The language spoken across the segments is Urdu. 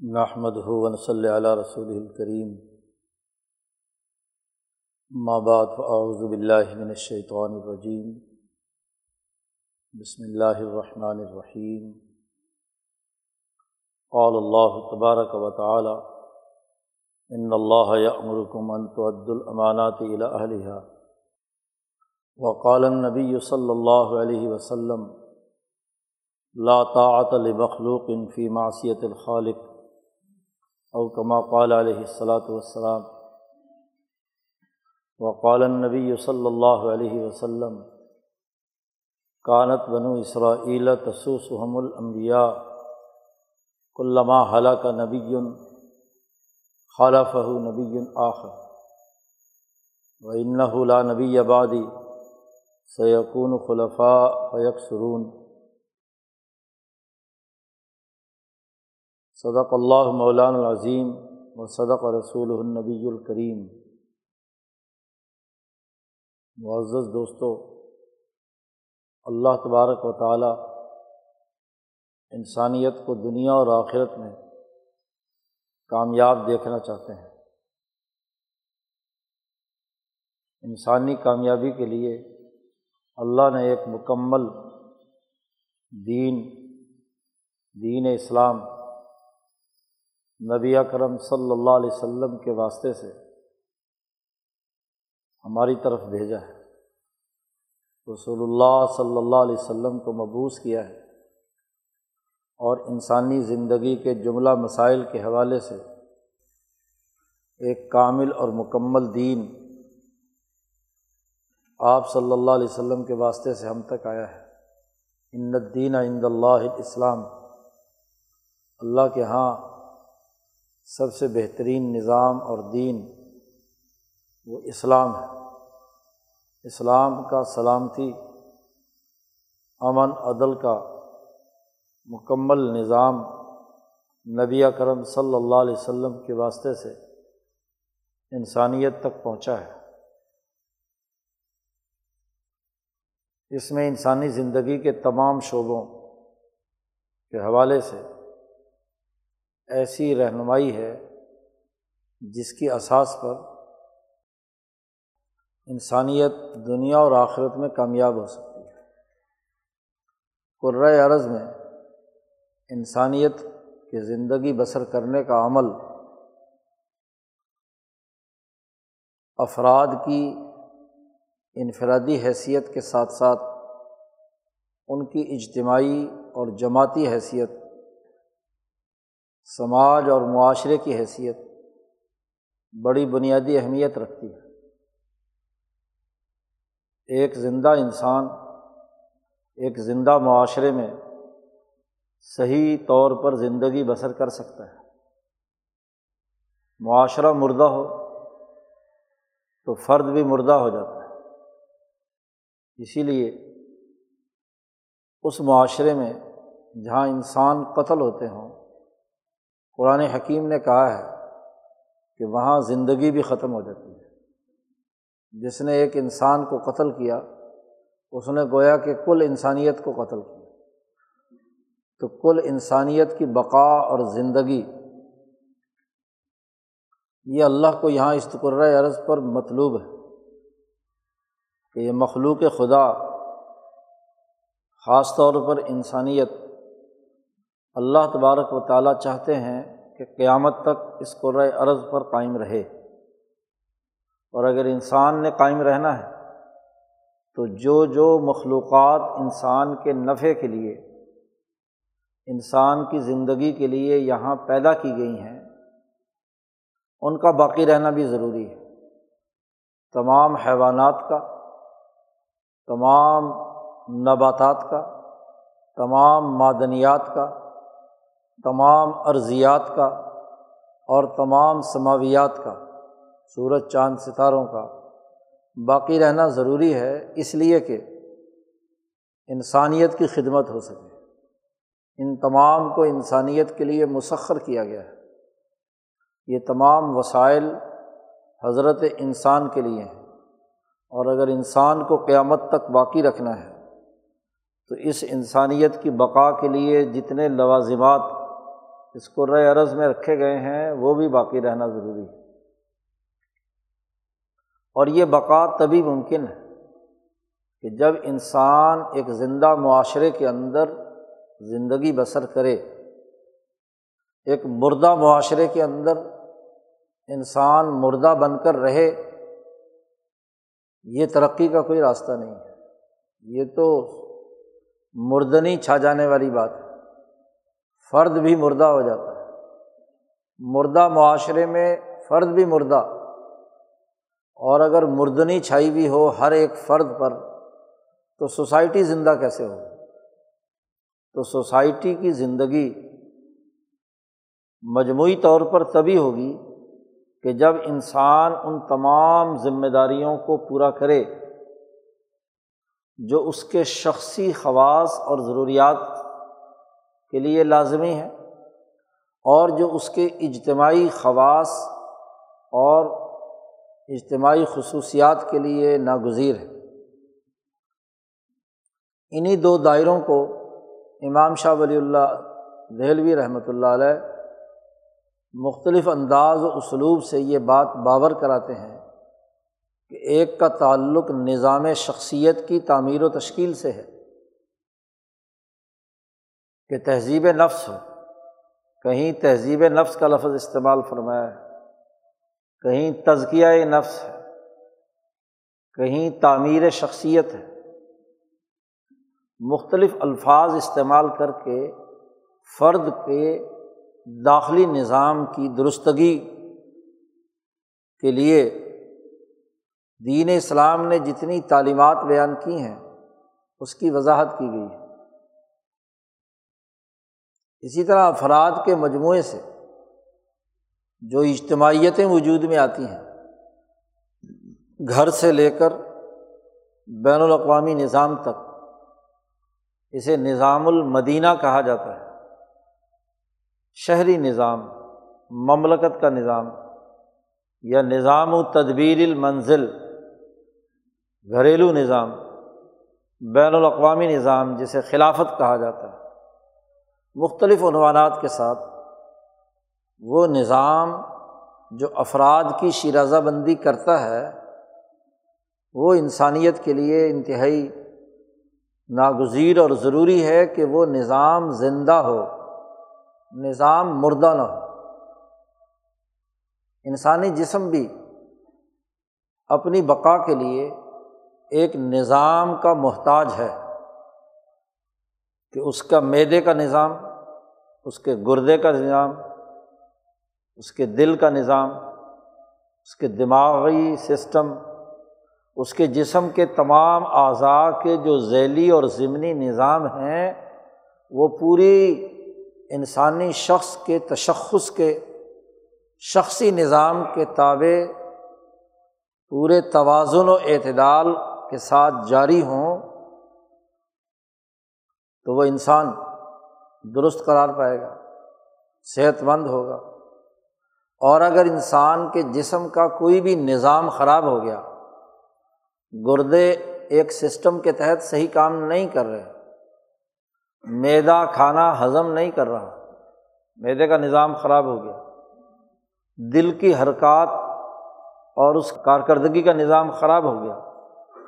نحمد ہُون صلی علیہ رسول الکریم بعد فاعوذ باللہ من الشیطان الرجیم بسم اللہ الرحمن الرحیم قال اللہ تبارک و تعالی ان اللہ یأمرکم ان تؤدوا الامانات الى اہلها وقال النبی صلی اللہ علیہ وسلم لا طاعت لمخلوق فی معصیت الخالق. او کما قال علیہ الصلاۃ والسلام. وقال النبی صلی اللہ علیہ وسلم، کانت بنو اسرائیل تسوسحم الانبیاء، کلما حلق نبی خالفہ نبی آخر. و انَََََََََََََََََََََََََََََََََََََََََََََََََََ نبی آبادی سیقون خلفاء فیق سرون صدق اللہ مولان العظیم و صدق رسول النبی الکریم۔ معزز دوستوں اللہ تبارک و تعالیٰ انسانیت کو دنیا اور آخرت میں کامیاب دیکھنا چاہتے ہیں۔ انسانی کامیابی کے لیے اللہ نے ایک مکمل دین دین اسلام نبی اکرم صلی اللہ علیہ وسلم کے واسطے سے ہماری طرف بھیجا ہے۔ رسول اللہ صلی اللہ علیہ وسلم کو مبوس کیا ہے۔ اور انسانی زندگی کے جملہ مسائل کے حوالے سے ایک کامل اور مکمل دین آپ صلی اللہ علیہ وسلم کے واسطے سے ہم تک آیا ہے۔ ان الدین عند اللہ اسلام اللہ کے ہاں سب سے بہترین نظام اور دین وہ اسلام ہے۔ اسلام کا سلامتی، امن، عدل کا مکمل نظام نبی کرم صلی اللہ علیہ وسلم کے واسطے سے انسانیت تک پہنچا ہے۔ اس میں انسانی زندگی کے تمام شعبوں کے حوالے سے ایسی رہنمائی ہے جس کی اساس پر انسانیت دنیا اور آخرت میں کامیاب ہو سکتی ہے۔ قرۂۂ عرض میں انسانیت کے زندگی بسر کرنے کا عمل افراد کی انفرادی حیثیت کے ساتھ ساتھ ان کی اجتماعی اور جماعتی حیثیت سماج اور معاشرے کی حیثیت بڑی بنیادی اہمیت رکھتی ہے۔ ایک زندہ انسان ایک زندہ معاشرے میں صحیح طور پر زندگی بسر کر سکتا ہے۔ معاشرہ مردہ ہو تو فرد بھی مردہ ہو جاتا ہے۔ اسی لیے اس معاشرے میں جہاں انسان قتل ہوتے ہوں قرآن حکیم نے کہا ہے کہ وہاں زندگی بھی ختم ہو جاتی ہے۔ جس نے ایک انسان کو قتل کیا، اس نے گویا کہ کل انسانیت کو قتل کیا۔ تو کل انسانیت کی بقا اور زندگی، یہ اللہ کو یہاں استقرۂ عرض پر مطلوب ہے کہ یہ مخلوق خدا خاص طور پر انسانیت اللہ تبارک و تعالیٰ چاہتے ہیں کہ قیامت تک اس قرۂۂ عرض پر قائم رہے۔ اور اگر انسان نے قائم رہنا ہے، تو جو جو مخلوقات انسان کے نفع کے لیے، انسان کی زندگی کے لیے یہاں پیدا کی گئی ہیں، ان کا باقی رہنا بھی ضروری ہے۔ تمام حیوانات کا، تمام نباتات کا، تمام معدنیات کا تمام ارضیات کا اور تمام سماویات کا، سورج، چاند، ستاروں کا باقی رہنا ضروری ہے، اس لیے کہ انسانیت کی خدمت ہو سکے۔ ان تمام کو انسانیت کے لیے مسخر کیا گیا ہے۔ یہ تمام وسائل حضرت انسان کے لیے ہیں۔ اور اگر انسان کو قیامت تک باقی رکھنا ہے، تو اس انسانیت کی بقا کے لیے جتنے لوازمات اس کو رئے عرض میں رکھے گئے ہیں، وہ بھی باقی رہنا ضروری ہے۔ اور یہ بقا تبھی ممکن ہے کہ جب انسان ایک زندہ معاشرے کے اندر زندگی بسر کرے، ایک مردہ معاشرے کے اندر انسان مردہ بن کر رہے، یہ ترقی کا کوئی راستہ نہیں ہے۔ یہ تو مردنی چھا جانے والی بات ہے۔ فرد بھی مردہ ہو جاتا ہے۔ مردہ معاشرے میں فرد بھی مردہ۔ اور اگر مردنی چھائی ہوئی ہو ہر ایک فرد پر، تو سوسائٹی زندہ کیسے ہو تو سوسائٹی کی زندگی مجموعی طور پر تبھی ہوگی کہ جب انسان ان تمام ذمہ داریوں کو پورا کرے، جو اس کے شخصی خواص اور ضروریات کے لیے لازمی ہے اور جو اس کے اجتماعی خواص اور اجتماعی خصوصیات کے لیے ناگزیر ہے انہیں دو دائروں کو امام شاہ ولی اللہ دہلوی رحمۃ اللہ علیہ مختلف انداز و اسلوب سے یہ بات باور کراتے ہیں کہ ایک کا تعلق نظام شخصیت کی تعمیر و تشکیل سے ہے۔ کہ تہذیب نفس ہو۔ کہیں تہذیب نفس کا لفظ استعمال فرمایا ہے۔ کہیں تزکیہ نفس ہے۔ کہیں تعمیر شخصیت ہے۔ مختلف الفاظ استعمال کر کے فرد کے داخلی نظام کی درستگی کے لیے دین اسلام نے جتنی تعلیمات بیان کی ہیں، اس کی وضاحت کی گئی ہے۔ اسی طرح افراد کے مجموعے سے جو اجتماعیتیں وجود میں آتی ہیں، گھر سے لے کر بین الاقوامی نظام تک، اسے نظام المدینہ کہا جاتا ہے۔ شہری نظام، مملکت کا نظام، یا نظام و تدبیر المنزل، گھریلو نظام، بین الاقوامی نظام جسے خلافت کہا جاتا ہے۔ مختلف عنوانات کے ساتھ وہ نظام جو افراد کی شیرازہ بندی کرتا ہے، وہ انسانیت کے لیے انتہائی ناگزیر اور ضروری ہے کہ وہ نظام زندہ ہو، نظام مردہ نہ ہو۔ انسانی جسم بھی اپنی بقا کے لیے ایک نظام کا محتاج ہے کہ اس کا میدے کا نظام اس کے گردے کا نظام، اس کے دل کا نظام، اس کے دماغی سسٹم، اس کے جسم کے تمام اعضاء کے جو ذیلی اور ضمنی نظام ہیں، وہ پوری انسانی شخص کے تشخص کے، شخصی نظام کے تابع، پورے توازن و اعتدال کے ساتھ جاری ہوں تو وہ انسان درست قرار پائے گا صحت مند ہوگا۔ اور اگر انسان کے جسم کا کوئی بھی نظام خراب ہو گیا، گردے ایک سسٹم کے تحت صحیح کام نہیں کر رہے، میدا کھانا ہضم نہیں کر رہا، میدے کا نظام خراب ہو گیا، دل کی حرکات اور اس کارکردگی کا نظام خراب ہو گیا،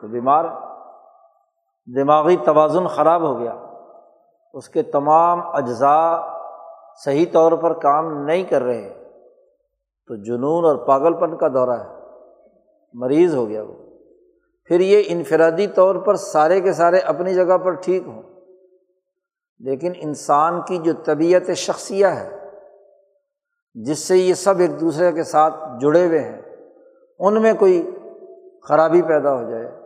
تو بیمار، دماغی توازن خراب ہو گیا۔ اس کے تمام اجزاء صحیح طور پر کام نہیں کر رہے تو جنون اور پاگل پن کا دورہ ہے۔ مریض ہو گیا وہ۔ پھر یہ انفرادی طور پر سارے کے سارے اپنی جگہ پر ٹھیک ہوں۔ لیکن انسان کی جو طبیعت شخصیہ ہے، جس سے یہ سب ایک دوسرے کے ساتھ جڑے ہوئے ہیں، ان میں کوئی خرابی پیدا ہو جائے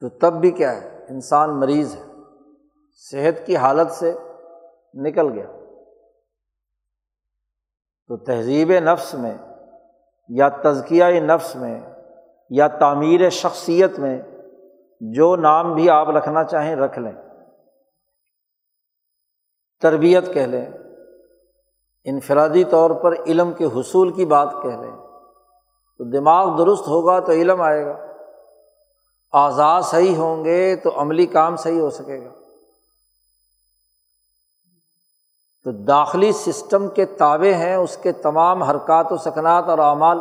تو تب بھی کیا ہے؟ انسان مریض ہے۔ صحت کی حالت سے نکل گیا۔ تو تہذیب نفس میں یا تزکیہ نفس میں یا تعمیر شخصیت میں جو نام بھی آپ رکھنا چاہیں رکھ لیں۔ تربیت کہہ لیں، انفرادی طور پر علم کے حصول کی بات کہہ لیں۔ تو دماغ درست ہوگا تو علم آئے گا۔ آزاد صحیح ہوں گے تو عملی کام صحیح ہو سکے گا۔ تو داخلی سسٹم کے تابع ہیں اس کے تمام حرکات و سکنات اور اعمال۔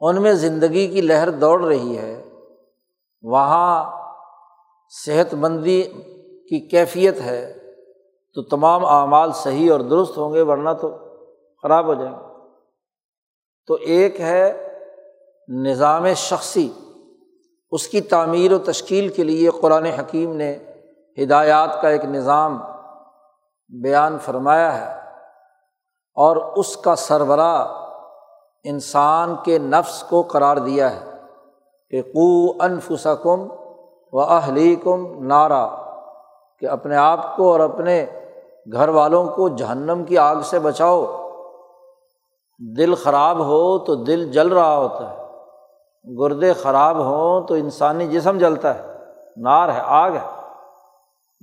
ان میں زندگی کی لہر دوڑ رہی ہے۔ وہاں صحت مندی کی کیفیت ہے۔ تو تمام اعمال صحیح اور درست ہوں گے، ورنہ تو خراب ہو جائیں گے۔ تو ایک ہے نظام شخصی۔ اس کی تعمیر و تشکیل کے لیے قرآن حکیم نے ہدایات کا ایک نظام بیان فرمایا ہے اور اس کا سربراہ انسان کے نفس کو قرار دیا ہے کہ قو انفسکم و اہلی کم نعرہ کہ اپنے آپ کو اور اپنے گھر والوں کو جہنم کی آگ سے بچاؤ۔ دل خراب ہو تو دل جل رہا ہوتا ہے، گردے خراب ہوں تو انسانی جسم جلتا ہے۔ نار ہے، آگ ہے۔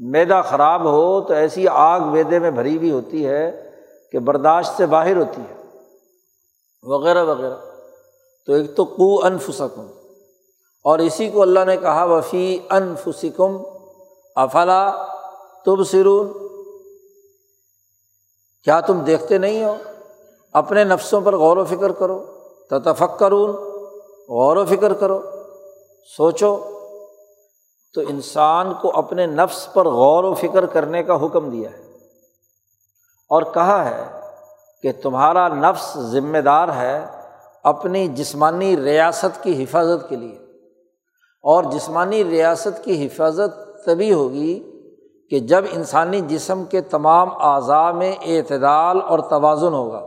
میدا خراب ہو تو ایسی آگ میدے میں بھری ہوئی ہوتی ہے کہ برداشت سے باہر ہوتی ہے۔ وغیرہ وغیرہ۔ تو ایک تو کو انفسکم۔ اور اسی کو اللہ نے کہا، وفی انفسکم۔ افلا تب سرون کیا تم دیکھتے نہیں ہو؟ اپنے نفسوں پر غور و فکر کرو۔ تتفق کرون غور و فکر کرو۔ سوچو۔ تو انسان کو اپنے نفس پر غور و فکر کرنے کا حکم دیا ہے اور کہا ہے کہ تمہارا نفس ذمہ دار ہے اپنی جسمانی ریاست کی حفاظت کے لیے۔ اور جسمانی ریاست کی حفاظت تبھی ہوگی کہ جب انسانی جسم کے تمام اعضاء میں اعتدال اور توازن ہوگا۔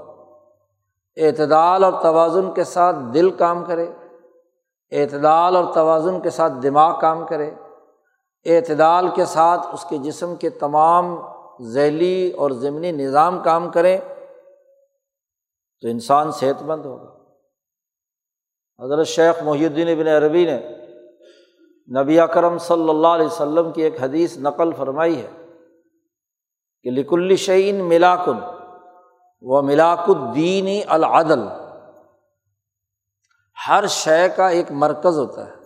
اعتدال اور توازن کے ساتھ دل کام کرے، اعتدال اور توازن کے ساتھ دماغ کام کرے۔ اعتدال کے ساتھ اس کے جسم کے تمام ذیلی اور ضمنی نظام کام کریں تو انسان صحت مند ہوگا۔ حضرت شیخ محی الدین ابن عربی نے نبی اکرم صلی اللہ علیہ وسلم کی ایک حدیث نقل فرمائی ہے کہ لکل شعین ملاکن و ملاک الدینی العدل، ہر شے کا ایک مرکز ہوتا ہے۔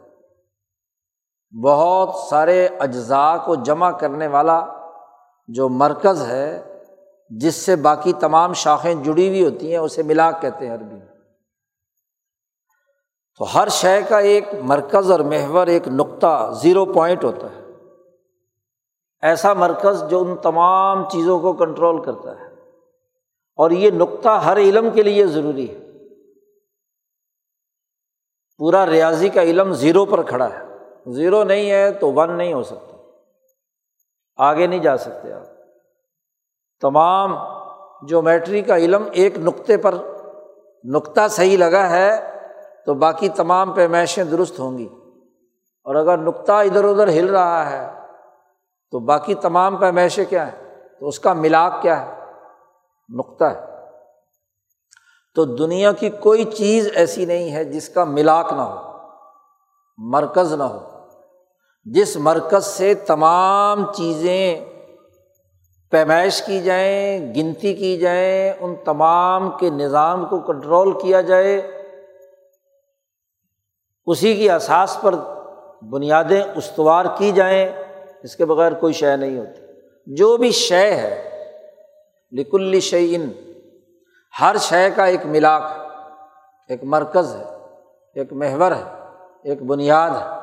بہت سارے اجزاء کو جمع کرنے والا جو مرکز ہے، جس سے باقی تمام شاخیں جڑی ہوئی ہوتی ہیں، اسے ملاق کہتے ہیں عربی میں۔ تو ہر شے کا ایک مرکز اور محور، ایک نقطہ، زیرو پوائنٹ ہوتا ہے۔ ایسا مرکز جو ان تمام چیزوں کو کنٹرول کرتا ہے۔ اور یہ نقطہ ہر علم کے لیے ضروری ہے۔ پورا ریاضی کا علم زیرو پر کھڑا ہے۔ زیرو نہیں ہے تو ون نہیں ہو سکتا۔ آگے نہیں جا سکتے آپ۔ تمام جومیٹری کا علم ایک نقطے پر نقطہ صحیح لگا ہے تو باقی تمام پیمائشیں درست ہوں گی۔ اور اگر نقطہ ادھر ادھر ہل رہا ہے تو باقی تمام پیمائشیں کیا ہیں؟ تو اس کا ملاپ کیا ہے؟ نقطہ ہے۔ تو دنیا کی کوئی چیز ایسی نہیں ہے جس کا ملاق نہ ہو۔ مرکز نہ ہو۔ جس مرکز سے تمام چیزیں پیمائش کی جائیں، گنتی کی جائیں، ان تمام کے نظام کو کنٹرول کیا جائے، اسی کی اساس پر بنیادیں استوار کی جائیں، اس کے بغیر کوئی شے نہیں ہوتی۔ جو بھی شے ہے لکل شعین ہر شے کا ایک ملاق ایک مرکز ہے، ایک محور ہے۔ ایک بنیاد ہے۔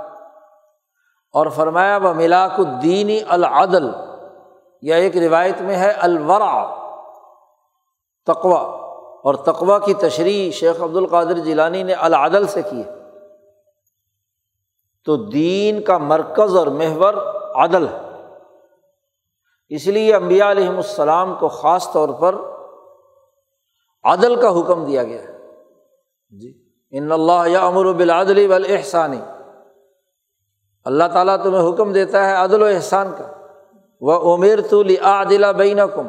اور فرمایا و ملاک الدینی العدل یا ایک روایت میں ہے الورا تقوا اور تقوا کی تشریح شیخ عبد القادر جیلانی نے العدل سے کی تو دین کا مرکز اور محور عدل ہے۔ اس لیے امبیا علیہم السلام کو خاص طور پر عدل کا حکم دیا گیا ہے۔ جی۔ ان اللہ یا امر بالعدلی والاحسانی اللہ تعالیٰ تمہیں حکم دیتا ہے عدل و احسان کا۔ وہ عمیر تو عادلہ بین کم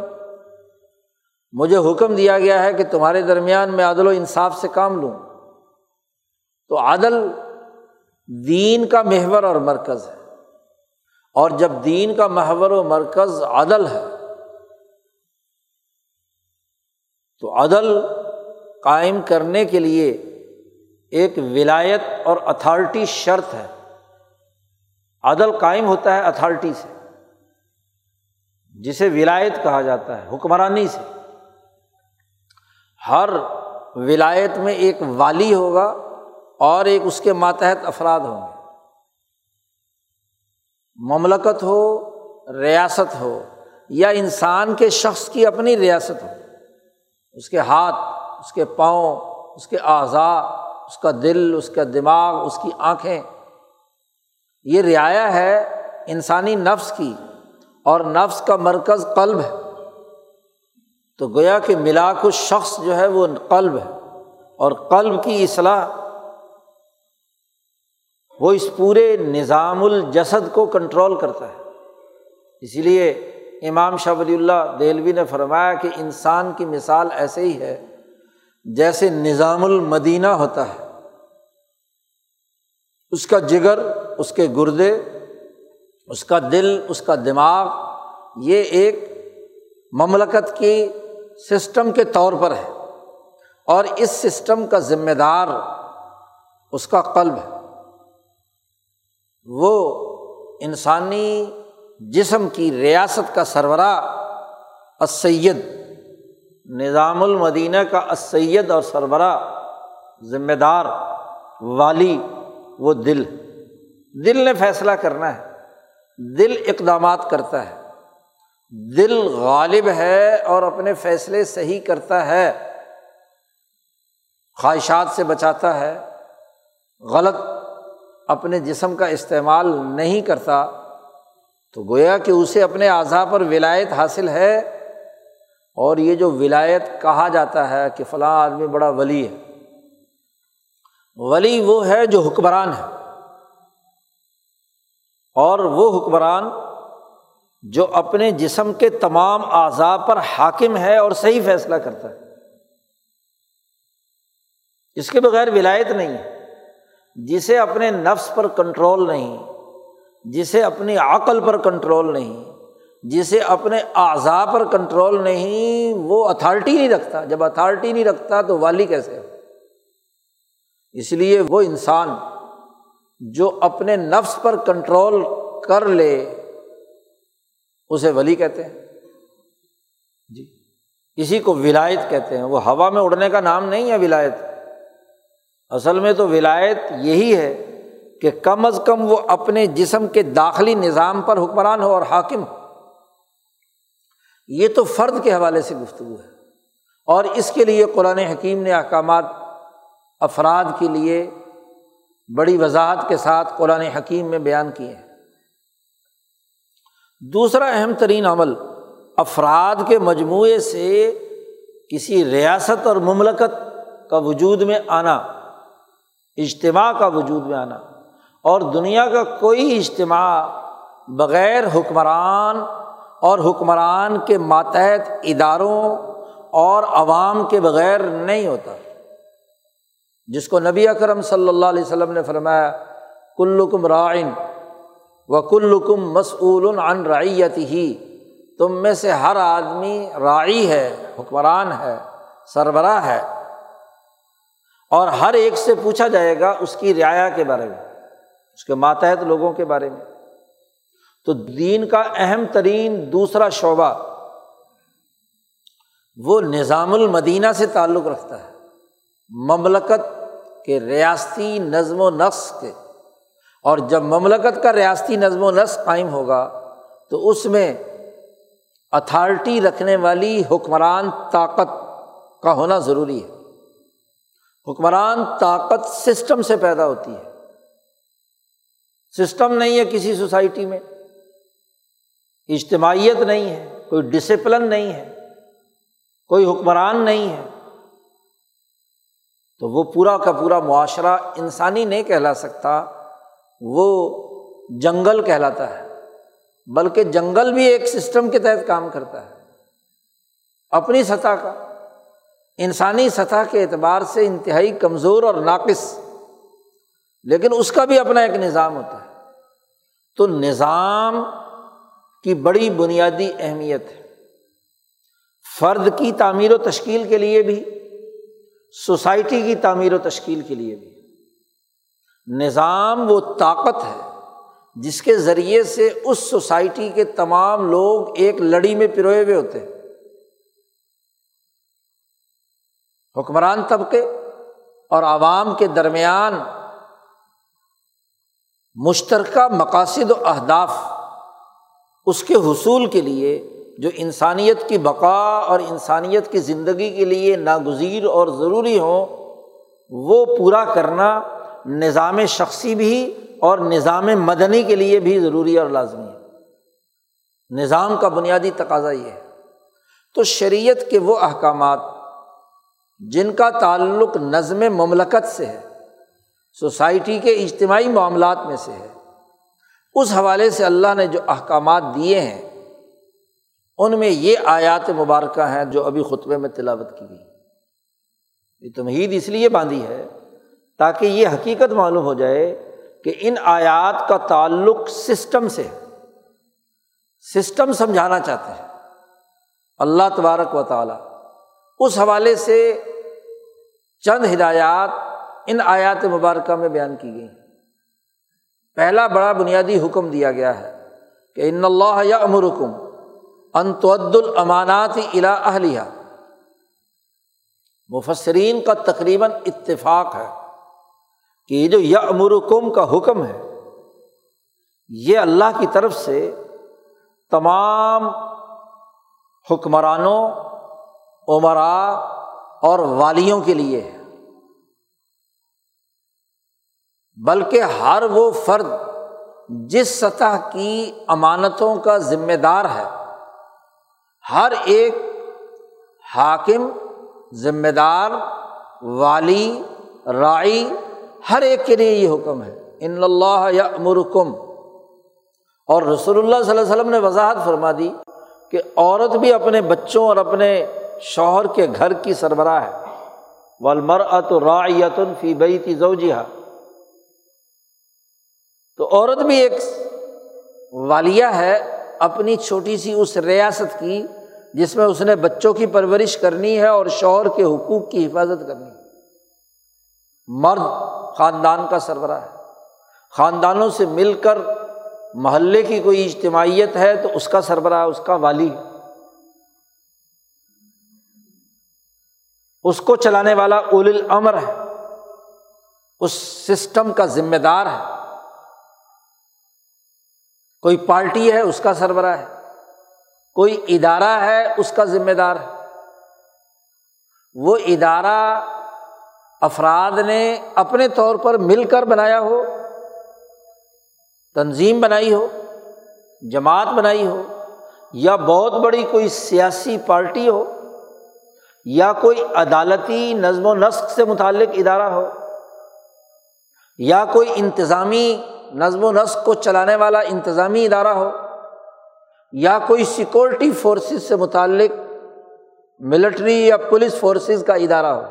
مجھے حکم دیا گیا ہے کہ تمہارے درمیان میں عدل و انصاف سے کام لوں۔ تو عدل دین کا محور اور مرکز ہے۔ اور جب دین کا محور و مرکز عدل ہے، تو عدل قائم کرنے کے لیے ایک ولایت اور اتھارٹی شرط ہے۔ عدل قائم ہوتا ہے اتھارٹی سے، جسے ولایت کہا جاتا ہے، حکمرانی سے۔ ہر ولایت میں ایک والی ہوگا اور ایک اس کے ماتحت افراد ہوں گے۔ مملکت ہو، ریاست ہو، یا انسان کے شخص کی اپنی ریاست ہو۔ اس کے ہاتھ، اس کے پاؤں، اس کے اعضاء اس کا دل، اس کا دماغ، اس کی آنکھیں۔ یہ رعایا ہے انسانی نفس کی اور نفس کا مرکز قلب ہے۔ تو گویا کہ ملا کچھ شخص جو ہے وہ قلب ہے اور قلب کی اصلاح، وہ اس پورے نظام الجسد کو کنٹرول کرتا ہے۔ اسی لیے امام شاہ ولی اللہ دہلوی نے فرمایا کہ انسان کی مثال ایسے ہی ہے جیسے نظام المدینہ ہوتا ہے۔ اس کا جگر، اس کے گردے، اس کا دل، اس کا دماغ، یہ ایک مملکت کی سسٹم کے طور پر ہے۔ اور اس سسٹم کا ذمہ دار اس کا قلب ہے۔ وہ انسانی جسم کی ریاست کا سربراہ اسید نظام المدینہ کا اسید اور سربراہ ذمہ دار والی وہ دل دل نے فیصلہ کرنا ہے۔ دل اقدامات کرتا ہے۔ دل غالب ہے اور اپنے فیصلے صحیح کرتا ہے۔ خواہشات سے بچاتا ہے۔ غلط اپنے جسم کا استعمال نہیں کرتا۔ تو گویا کہ اسے اپنے اعضاء پر ولایت حاصل ہے۔ اور یہ جو ولایت کہا جاتا ہے کہ فلاں آدمی بڑا ولی ہے۔ ولی وہ ہے جو حکمران ہے۔ اور وہ حکمران جو اپنے جسم کے تمام اعضاء پر حاکم ہے اور صحیح فیصلہ کرتا ہے۔ اس کے بغیر ولایت نہیں ہے۔ جسے اپنے نفس پر کنٹرول نہیں، جسے اپنی عقل پر کنٹرول نہیں جسے اپنے اعضاء پر کنٹرول نہیں، وہ اتھارٹی نہیں رکھتا۔ جب اتھارٹی نہیں رکھتا تو والی کیسے ہو؟ اس لیے وہ انسان جو اپنے نفس پر کنٹرول کر لے، اسے ولی کہتے ہیں۔ جی۔ کسی کو ولایت کہتے ہیں۔ وہ ہوا میں اڑنے کا نام نہیں ہے ولایت۔ اصل میں تو ولایت یہی ہے کہ کم از کم وہ اپنے جسم کے داخلی نظام پر حکمران ہو اور حاکم ہو۔ یہ تو فرد کے حوالے سے گفتگو ہے۔ اور اس کے لیے قرآن حکیم نے احکامات افراد کے لیے بڑی وضاحت کے ساتھ قرآن حکیم میں بیان کیے ہیں۔ دوسرا اہم ترین عمل افراد کے مجموعے سے کسی ریاست اور مملکت کا وجود میں آنا، اجتماع کا وجود میں آنا اور دنیا کا کوئی اجتماع بغیر حکمران اور حکمران کے ماتحت اداروں اور عوام کے بغیر نہیں ہوتا۔ جس کو نبی اکرم صلی اللہ علیہ وسلم نے فرمایا، کلکم رائن و کلکم مسعول عن رعیت ہی تم میں سے ہر آدمی راعی ہے، حکمران ہے، سربراہ ہے۔ اور ہر ایک سے پوچھا جائے گا اس کی رعایا کے بارے میں، اس کے ماتحت لوگوں کے بارے میں۔ تو دین کا اہم ترین دوسرا شعبہ وہ نظام المدینہ سے تعلق رکھتا ہے۔ مملکت کے ریاستی نظم و نسق کے۔ اور جب مملکت کا ریاستی نظم و نسق قائم ہوگا تو اس میں اتھارٹی رکھنے والی حکمران طاقت کا ہونا ضروری ہے۔ حکمران طاقت سسٹم سے پیدا ہوتی ہے۔ سسٹم نہیں ہے کسی سوسائٹی میں۔ اجتماعیت نہیں ہے، کوئی ڈسپلن نہیں ہے، کوئی حکمران نہیں ہے، تو وہ پورا کا پورا معاشرہ انسانی نہیں کہلا سکتا، وہ جنگل کہلاتا ہے، بلکہ جنگل بھی ایک سسٹم کے تحت کام کرتا ہے۔ اپنی سطح کا، انسانی سطح کے اعتبار سے انتہائی کمزور اور ناقص، لیکن اس کا بھی اپنا ایک نظام ہوتا ہے۔ تو نظام کی بڑی بنیادی اہمیت ہے۔ فرد کی تعمیر و تشکیل کے لیے بھی، سوسائٹی کی تعمیر و تشکیل کے لیے بھی۔ نظام وہ طاقت ہے جس کے ذریعے سے اس سوسائٹی کے تمام لوگ ایک لڑی میں پروئے ہوئے ہوتے ہیں۔ حکمران طبقے اور عوام کے درمیان مشترکہ مقاصد و اہداف اس کے حصول کے لیے جو انسانیت کی بقا اور انسانیت کی زندگی کے لیے ناگزیر اور ضروری ہوں، وہ پورا کرنا نظام شخصی بھی اور نظام مدنی کے لیے بھی ضروری اور لازمی ہے۔ نظام کا بنیادی تقاضا یہ ہے۔ تو شریعت کے وہ احکامات جن کا تعلق نظم مملکت سے ہے، سوسائٹی کے اجتماعی معاملات میں سے ہے اس حوالے سے اللہ نے جو احکامات دیے ہیں، ان میں یہ آیات مبارکہ ہیں جو ابھی خطبے میں تلاوت کی گئی۔ یہ تمہید اس لیے باندھی ہے تاکہ یہ حقیقت معلوم ہو جائے کہ ان آیات کا تعلق سسٹم سے سسٹم سمجھانا چاہتے ہیں۔ اللہ تبارک و تعالیٰ اس حوالے سے چند ہدایات ان آیات مبارکہ میں بیان کی گئی پہلا بڑا بنیادی حکم دیا گیا ہے کہ ان اللہ یا امرکم انتعد الامانات الا اہلیہ مفسرین کا تقریباً اتفاق ہے کہ یہ جو یا امرکم کا حکم ہے، یہ اللہ کی طرف سے تمام حکمرانوں عمرا اور والیوں کے لیے ہے۔ بلکہ ہر وہ فرد جس سطح کی امانتوں کا ذمہ دار ہے، ہر ایک حاکم، ذمہ دار، والی رائی ہر ایک کے لیے یہ حکم ہے۔ ان اللہ یا امرکم اور رسول اللہ صلی اللہ علیہ وسلم نے وضاحت فرما دی کہ عورت بھی اپنے بچوں اور اپنے شوہر کے گھر کی سربراہ ہے۔ ولمر ات رایتن فی بئی زوجیہ تو عورت بھی ایک والیہ ہے اپنی چھوٹی سی اس ریاست کی جس میں اس نے بچوں کی پرورش کرنی ہے اور شوہر کے حقوق کی حفاظت کرنی ہے۔ مرد خاندان کا سربراہ ہے۔ خاندانوں سے مل کر محلے کی کوئی اجتماعیت ہے تو اس کا سربراہ اس کا والی اس کو چلانے والا اول الامر ہے۔ اس سسٹم کا ذمہ دار ہے۔ کوئی پارٹی ہے، اس کا سربراہ ہے۔ کوئی ادارہ ہے، اس کا ذمہ دار ہے۔ وہ ادارہ افراد نے اپنے طور پر مل کر بنایا ہو، تنظیم بنائی ہو، جماعت بنائی ہو، یا بہت بڑی کوئی سیاسی پارٹی ہو، یا کوئی عدالتی نظم و نسق سے متعلق ادارہ ہو، یا کوئی انتظامی نظم و نسق کو چلانے والا انتظامی ادارہ ہو یا کوئی سیکورٹی فورسز سے متعلق ملٹری یا پولیس فورسز کا ادارہ ہو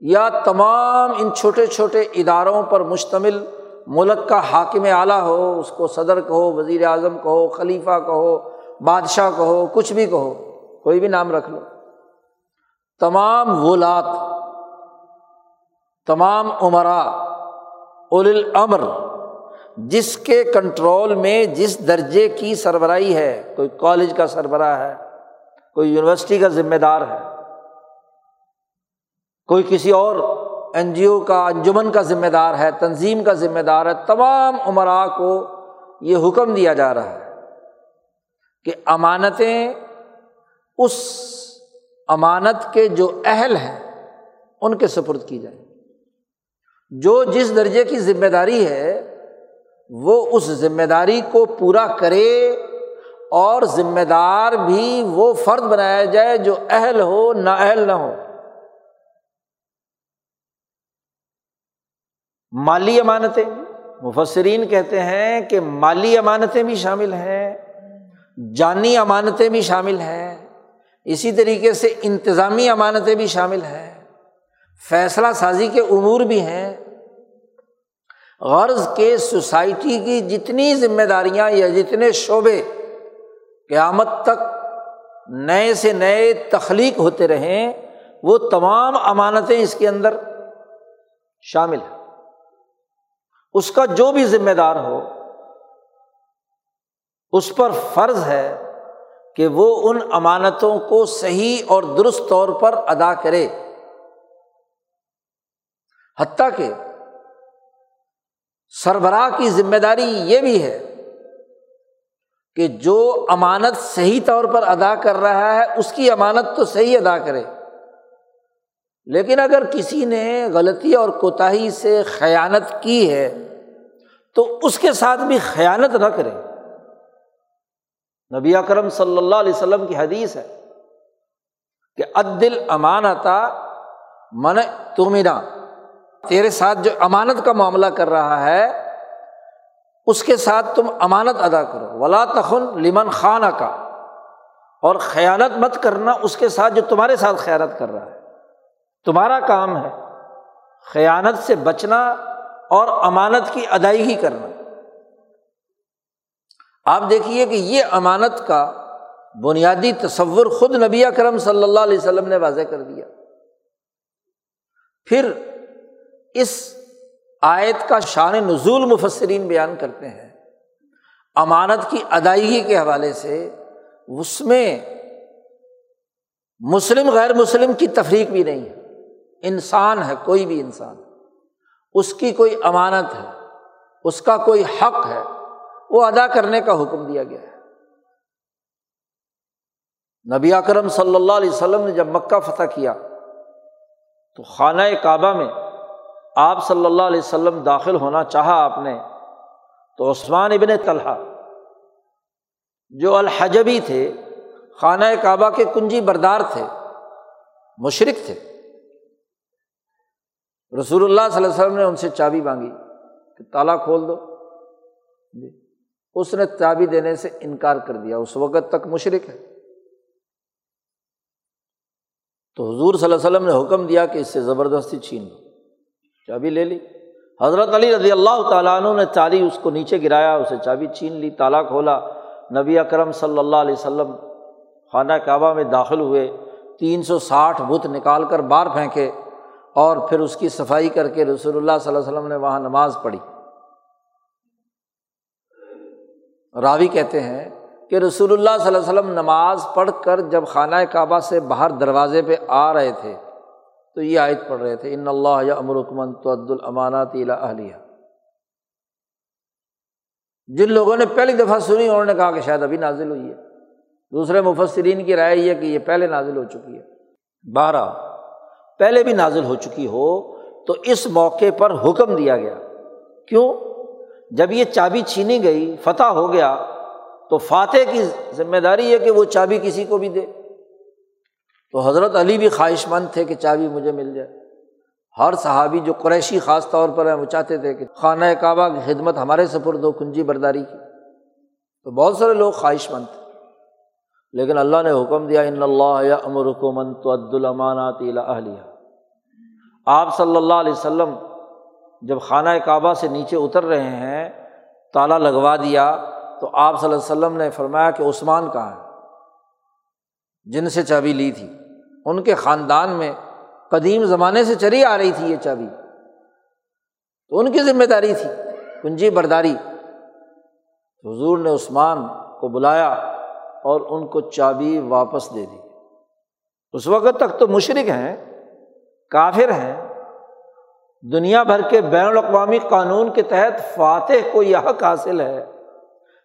یا تمام ان چھوٹے چھوٹے اداروں پر مشتمل ملک کا حاکم اعلیٰ ہو، اس کو صدر کہو، وزیر اعظم کہو، خلیفہ کہو، بادشاہ کہو، کچھ بھی کہو، کوئی بھی نام رکھ لو۔ تمام ولات تمام عمرا اول الامر جس کے کنٹرول میں جس درجے کی سربراہی ہے، کوئی کالج کا سربراہ ہے، کوئی یونیورسٹی کا ذمہ دار ہے، کوئی کسی اور این جی او کا انجمن کا ذمہ دار ہے، تنظیم کا ذمہ دار ہے، تمام عمرا کو یہ حکم دیا جا رہا ہے کہ امانتیں اس امانت کے جو اہل ہیں، ان کے سپرد کی جائیں۔ جو جس درجے کی ذمہ داری ہے، وہ اس ذمہ داری کو پورا کرے اور ذمہ دار بھی وہ فرد بنایا جائے جو اہل ہو نہ اہل نہ ہو۔ مالی امانتیں، مفسرین کہتے ہیں کہ مالی امانتیں بھی شامل ہیں، جانی امانتیں بھی شامل ہیں، اسی طریقے سے انتظامی امانتیں بھی شامل ہیں۔ فیصلہ سازی کے امور بھی ہیں۔ غرض کے سوسائٹی کی جتنی ذمہ داریاں یا جتنے شعبے قیامت تک نئے سے نئے تخلیق ہوتے رہیں، وہ تمام امانتیں اس کے اندر شامل ہیں۔ اس کا جو بھی ذمہ دار ہو، اس پر فرض ہے کہ وہ ان امانتوں کو صحیح اور درست طور پر ادا کرے۔ حتیٰ کہ سربراہ کی ذمہ داری یہ بھی ہے کہ جو امانت صحیح طور پر ادا کر رہا ہے، اس کی امانت تو صحیح ادا کرے۔ لیکن اگر کسی نے غلطی اور کوتاہی سے خیانت کی ہے، تو اس کے ساتھ بھی خیانت نہ کرے۔ نبی اکرم صلی اللہ علیہ وسلم کی حدیث ہے کہ عدل امانتا من تمنا۔ تیرے ساتھ جو امانت کا معاملہ کر رہا ہے، اس کے ساتھ تم امانت ادا کرو۔ ولا تخن لمن خانہ کا اور خیانت مت کرنا اس کے ساتھ جو تمہارے ساتھ خیانت کر رہا ہے۔ تمہارا کام ہے خیانت سے بچنا اور امانت کی ادائیگی کرنا۔ آپ دیکھیے کہ یہ امانت کا بنیادی تصور خود نبی کرم صلی اللہ علیہ وسلم نے واضح کر دیا۔ پھر اس آیت کا شان نزول مفسرین بیان کرتے ہیں۔ امانت کی ادائیگی کے حوالے سے اس میں مسلم غیر مسلم کی تفریق بھی نہیں ہے۔ انسان ہے، کوئی بھی انسان۔ اس کی کوئی امانت ہے، اس کا کوئی حق ہے، وہ ادا کرنے کا حکم دیا گیا ہے۔ نبی اکرم صلی اللہ علیہ وسلم نے جب مکہ فتح کیا تو خانہ کعبہ میں آپ صلی اللہ علیہ وسلم داخل ہونا چاہا آپ نے، تو عثمان ابن طلحہ جو الحجبی تھے، خانہ کعبہ کے کنجی بردار تھے مشرق تھے۔ رسول اللہ صلی اللہ علیہ وسلم نے ان سے چابی مانگی کہ تالا کھول دو۔ جی۔ اس نے چابی دینے سے انکار کر دیا۔ اس وقت تک مشرق ہے۔ تو حضور صلی اللہ علیہ وسلم نے حکم دیا کہ اس سے زبردستی چھین لو۔ چابی لے لی۔ حضرت علی رضی اللہ تعالیٰ عنہ نے چالی اس کو نیچے گرایا، اسے چابی چھین لی، تالا کھولا۔ نبی اکرم صلی اللہ علیہ وسلم خانہ کعبہ میں داخل ہوئے۔ تین سو ساٹھ بت نکال کر باہر پھینکے اور پھر اس کی صفائی کر کے رسول اللہ صلی اللہ علیہ وسلم نے وہاں نماز پڑھی۔ راوی کہتے ہیں کہ رسول اللہ صلی اللہ علیہ وسلم نماز پڑھ کر جب خانہ کعبہ سے باہر دروازے پہ آ رہے تھے تو یہ عائد پڑھ رہے تھے ان اللہ یا امرکمن تو عد المانات اہلیہ جن لوگوں نے پہلی دفعہ سنی، انہوں نے کہا کہ شاید ابھی نازل ہوئی ہے۔ دوسرے مفسرین کی رائے یہ کہ یہ پہلے نازل ہو چکی ہے۔ بارہ، پہلے بھی نازل ہو چکی ہو تو اس موقع پر حکم دیا گیا۔ کیوں؟ جب یہ چابی چھینی گئی، فتح ہو گیا تو فاتح کی ذمہ داری ہے کہ وہ چابی کسی کو بھی دے۔ تو حضرت علی بھی خواہش مند تھے کہ چابی مجھے مل جائے۔ ہر صحابی جو قریشی خاص طور پر ہیں، وہ چاہتے تھے کہ خانہ کعبہ کی خدمت ہمارے سفر دو کنجی برداری کی۔ تو بہت سارے لوگ خواہش مند تھے۔ لیکن اللہ نے حکم دیا، ان اللہ یا امرکمن تو عد المانات اہلیہ آپ صلی اللہ علیہ وسلم جب خانہ کعبہ سے نیچے اتر رہے ہیں، تالا لگوا دیا تو آپ صلی اللہ علیہ وسلم نے فرمایا کہ عثمان کہاں ہے؟ جن سے چابی لی تھی۔ ان کے خاندان میں قدیم زمانے سے چلی آ رہی تھی یہ چابی۔ تو ان کی ذمہ داری تھی کنجی برداری۔ حضور نے عثمان کو بلایا اور ان کو چابی واپس دے دی۔ اس وقت تک تو مشرق ہیں، کافر ہیں۔ دنیا بھر کے بین الاقوامی قانون کے تحت فاتح کو یہ حق حاصل ہے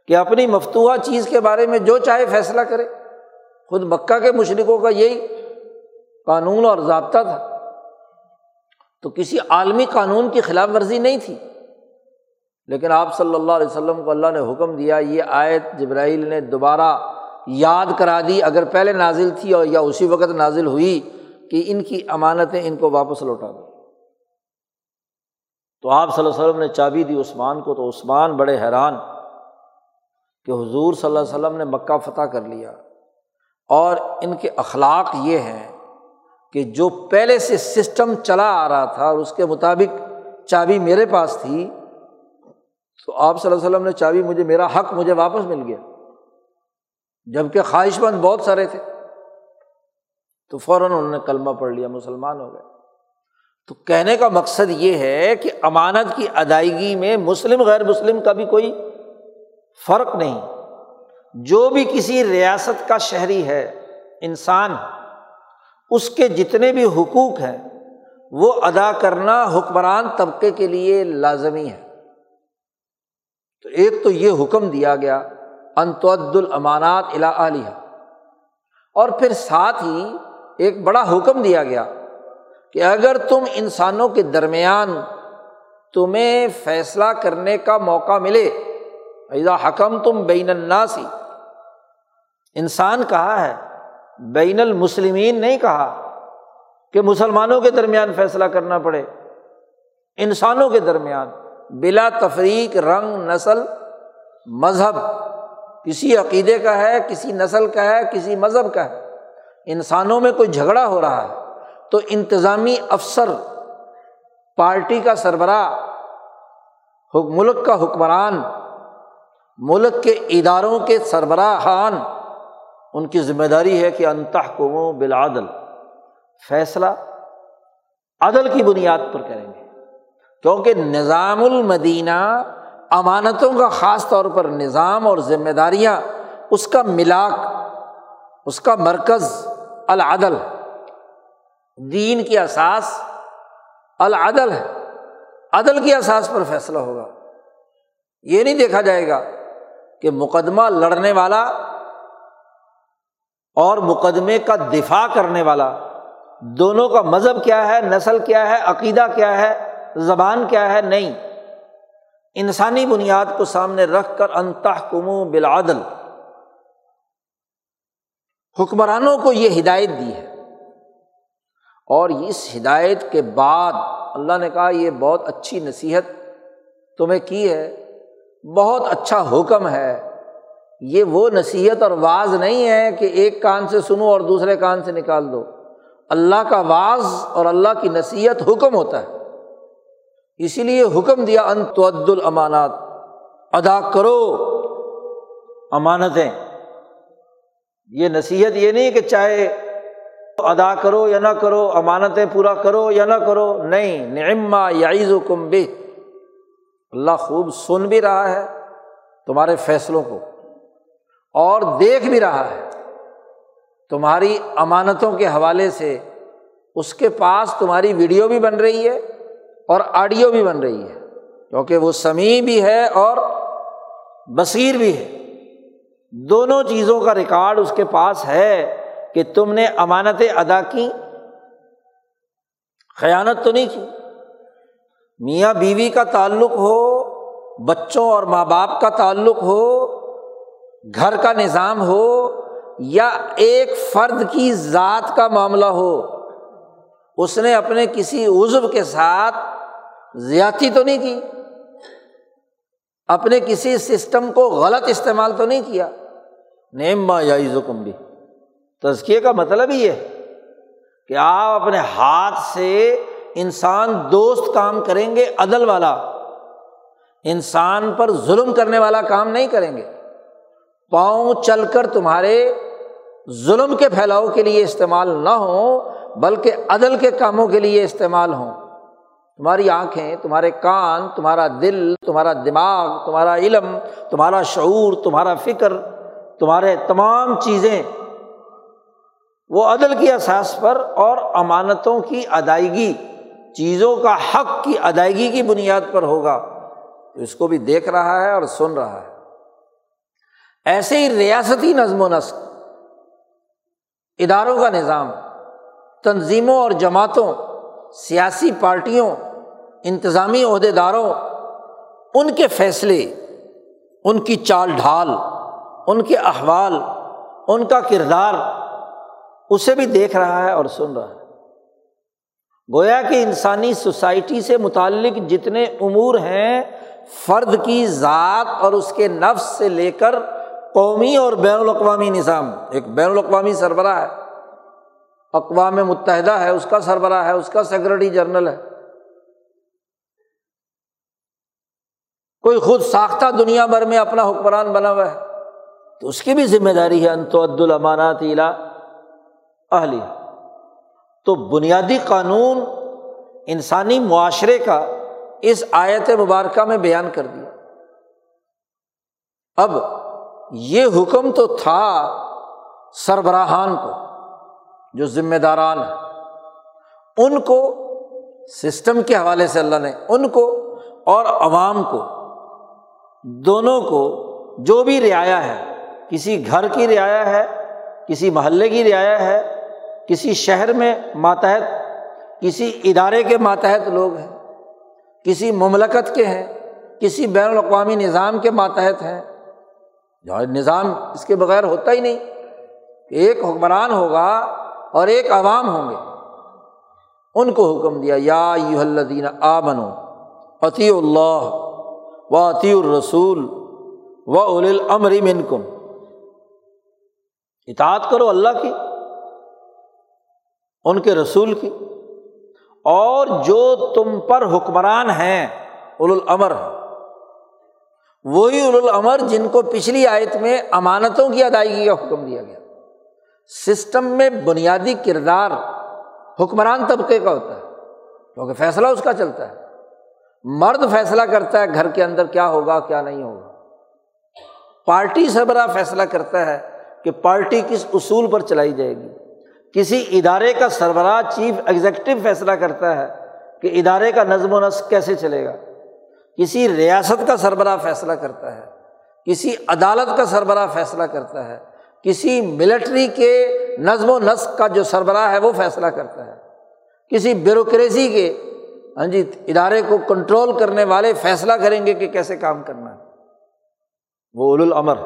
کہ اپنی مفتوحہ چیز کے بارے میں جو چاہے فیصلہ کرے۔ خود مکہ کے مشرقوں کا یہی قانون اور ضابطہ تھا۔ تو کسی عالمی قانون کی خلاف ورزی نہیں تھی۔ لیکن آپ صلی اللہ علیہ وسلم کو اللہ نے حکم دیا، یہ آیت جبرائیل نے دوبارہ یاد کرا دی۔ اگر پہلے نازل تھی اور یا اسی وقت نازل ہوئی کہ ان کی امانتیں ان کو واپس لوٹا دو۔ تو آپ صلی اللہ علیہ وسلم نے چابی دی عثمان کو، تو عثمان بڑے حیران کہ حضور صلی اللہ علیہ وسلم نے مکہ فتح کر لیا۔ اور ان کے اخلاق یہ ہیں کہ جو پہلے سے سسٹم چلا آ رہا تھا اور اس کے مطابق چابی میرے پاس تھی، تو آپ صلی اللہ علیہ وسلم نے چابی مجھے، میرا حق مجھے واپس مل گیا۔ جبکہ خواہش مند بہت سارے تھے۔ تو فوراً انہوں نے کلمہ پڑھ لیا، مسلمان ہو گئے۔ تو کہنے کا مقصد یہ ہے کہ امانت کی ادائیگی میں مسلم غیر مسلم کا بھی کوئی فرق نہیں۔ جو بھی کسی ریاست کا شہری ہے، انسان، اس کے جتنے بھی حقوق ہیں، وہ ادا کرنا حکمران طبقے کے لیے لازمی ہے۔ تو ایک تو یہ حکم دیا گیا انتعد الامانات علیہ اور پھر ساتھ ہی ایک بڑا حکم دیا گیا کہ اگر تم انسانوں کے درمیان تمہیں فیصلہ کرنے کا موقع ملے ایزا حکم تم بین الناسی انسان کہا ہے، بین المسلمین نہیں کہا کہ مسلمانوں کے درمیان فیصلہ کرنا پڑے۔ انسانوں کے درمیان، بلا تفریق، رنگ، نسل، مذہب۔ کسی عقیدے کا ہے، کسی نسل کا ہے، کسی مذہب کا ہے۔ انسانوں میں کوئی جھگڑا ہو رہا ہے تو انتظامی افسر، پارٹی کا سربراہ ملک کا حکمران، ملک کے اداروں کے سربراہ خان ان کی ذمہ داری ہے کہ انتہ کو بلادل فیصلہ عدل کی بنیاد پر کریں گے۔ کیونکہ نظام المدینہ امانتوں کا خاص طور پر نظام اور ذمہ داریاں، اس کا ملاک، اس کا مرکز العدل۔ دین کی اساس العدل ہے۔ عدل کی اساس پر فیصلہ ہوگا۔ یہ نہیں دیکھا جائے گا کہ مقدمہ لڑنے والا اور مقدمے کا دفاع کرنے والا، دونوں کا مذہب کیا ہے، نسل کیا ہے، عقیدہ کیا ہے، زبان کیا ہے؟ نہیں۔ انسانی بنیاد کو سامنے رکھ کر انتہ کمو بلادل حکمرانوں کو یہ ہدایت دی ہے۔ اور اس ہدایت کے بعد اللہ نے کہا، یہ بہت اچھی نصیحت تمہیں کی ہے۔ بہت اچھا حکم ہے۔ یہ وہ نصیحت اور واز نہیں ہے کہ ایک کان سے سنو اور دوسرے کان سے نکال دو۔ اللہ کا واز اور اللہ کی نصیحت حکم ہوتا ہے۔ اسی لیے حکم دیا انتعد الامانات۔ ادا کرو امانتیں۔ یہ نصیحت یہ نہیں کہ چاہے ادا کرو یا نہ کرو، امانتیں پورا کرو یا نہ کرو۔ نہیں نعما یعیز و کم بے اللہ خوب سن بھی رہا ہے تمہارے فیصلوں کو۔ اور دیکھ بھی رہا ہے۔ تمہاری امانتوں کے حوالے سے اس کے پاس تمہاری ویڈیو بھی بن رہی ہے اور آڈیو بھی بن رہی ہے، کیونکہ وہ سمیع بھی ہے اور بصیر بھی ہے۔ دونوں چیزوں کا ریکارڈ اس کے پاس ہے کہ تم نے امانتیں ادا کی خیانت تو نہیں کی۔ میاں بیوی کا تعلق ہو، بچوں اور ماں باپ کا تعلق ہو گھر کا نظام ہو یا ایک فرد کی ذات کا معاملہ ہو، اس نے اپنے کسی عزب کے ساتھ زیادتی تو نہیں کی، اپنے کسی سسٹم کو غلط استعمال تو نہیں کیا۔ نیم ماں یا زکم بھی تزکیے کا مطلب ہی ہے کہ آپ اپنے ہاتھ سے انسان دوست کام کریں گے، عدل والا۔ انسان پر ظلم کرنے والا کام نہیں کریں گے۔ پاؤں چل کر تمہارے ظلم کے پھیلاؤ کے لیے استعمال نہ ہوں، بلکہ عدل کے کاموں کے لیے استعمال ہوں۔ تمہاری آنکھیں، تمہارے کان، تمہارا دل، تمہارا دماغ، تمہارا علم، تمہارا شعور، تمہارا فکر، تمہارے تمام چیزیں، وہ عدل کی احساس پر اور امانتوں کی ادائیگی، چیزوں کا حق کی ادائیگی کی بنیاد پر ہوگا۔ تو اس کو بھی دیکھ رہا ہے اور سن رہا ہے۔ ایسے ہی ریاستی نظم و نسق، اداروں کا نظام، تنظیموں اور جماعتوں، سیاسی پارٹیوں، انتظامی عہدے داروں ان کے فیصلے، ان کی چال ڈھال، ان کے احوال، ان کا کردار، اسے بھی دیکھ رہا ہے اور سن رہا ہے۔ گویا کہ انسانی سوسائٹی سے متعلق جتنے امور ہیں، فرد کی ذات اور اس کے نفس سے لے کر قومی اور بین الاقوامی نظام۔ ایک بین الاقوامی سربراہ ہے۔ اقوام متحدہ ہے، اس کا سربراہ ہے، اس کا سیکرٹری جنرل ہے۔ کوئی خود ساختہ دنیا بھر میں اپنا حکمران بنا ہوا ہے۔ تو اس کی بھی ذمہ داری ہے انتعد الامانات الا اہلیہ تو بنیادی قانون انسانی معاشرے کا اس آیت مبارکہ میں بیان کر دیا۔ اب یہ حکم تو تھا سربراہان کو، جو ذمہ داران ہیں۔ ان کو سسٹم کے حوالے سے اللہ نے ان کو اور عوام کو، دونوں کو جو بھی رعایا ہے، کسی گھر کی رعایا ہے، کسی محلے کی رعایا ہے، کسی شہر میں ماتحت، کسی ادارے کے ماتحت لوگ ہیں، کسی مملکت کے ہیں، کسی بین الاقوامی نظام کے ماتحت ہیں۔ جو نظام اس کے بغیر ہوتا ہی نہیں ایک حکمران ہوگا اور ایک عوام ہوں گے۔ ان کو حکم دیا، یا یو الدین آ بنو عطی اللہ و عطی الرسول و اول العمری منکم۔ اطاعت کرو اللہ کی، ان کے رسول کی، اور جو تم پر حکمران ہیں اول العمر وہی العمر جن کو پچھلی آیت میں امانتوں کی ادائیگی کا حکم دیا گیا۔ سسٹم میں بنیادی کردار حکمران طبقے کا ہوتا ہے، کیونکہ فیصلہ اس کا چلتا ہے۔ مرد فیصلہ کرتا ہے گھر کے اندر کیا ہوگا، کیا نہیں ہوگا۔ پارٹی سربراہ فیصلہ کرتا ہے کہ پارٹی کس اصول پر چلائی جائے گی۔ کسی ادارے کا سربراہ چیف ایگزیکٹو فیصلہ کرتا ہے کہ ادارے کا نظم و نسق کیسے چلے گا۔ کسی ریاست کا سربراہ فیصلہ کرتا ہے، کسی عدالت کا سربراہ فیصلہ کرتا ہے، کسی ملٹری کے نظم و نسق کا جو سربراہ ہے وہ فیصلہ کرتا ہے۔ کسی بیوروکریسی کے ہاں جی ادارے کو کنٹرول کرنے والے فیصلہ کریں گے کہ کیسے کام کرنا ہے۔ وہ اول العمر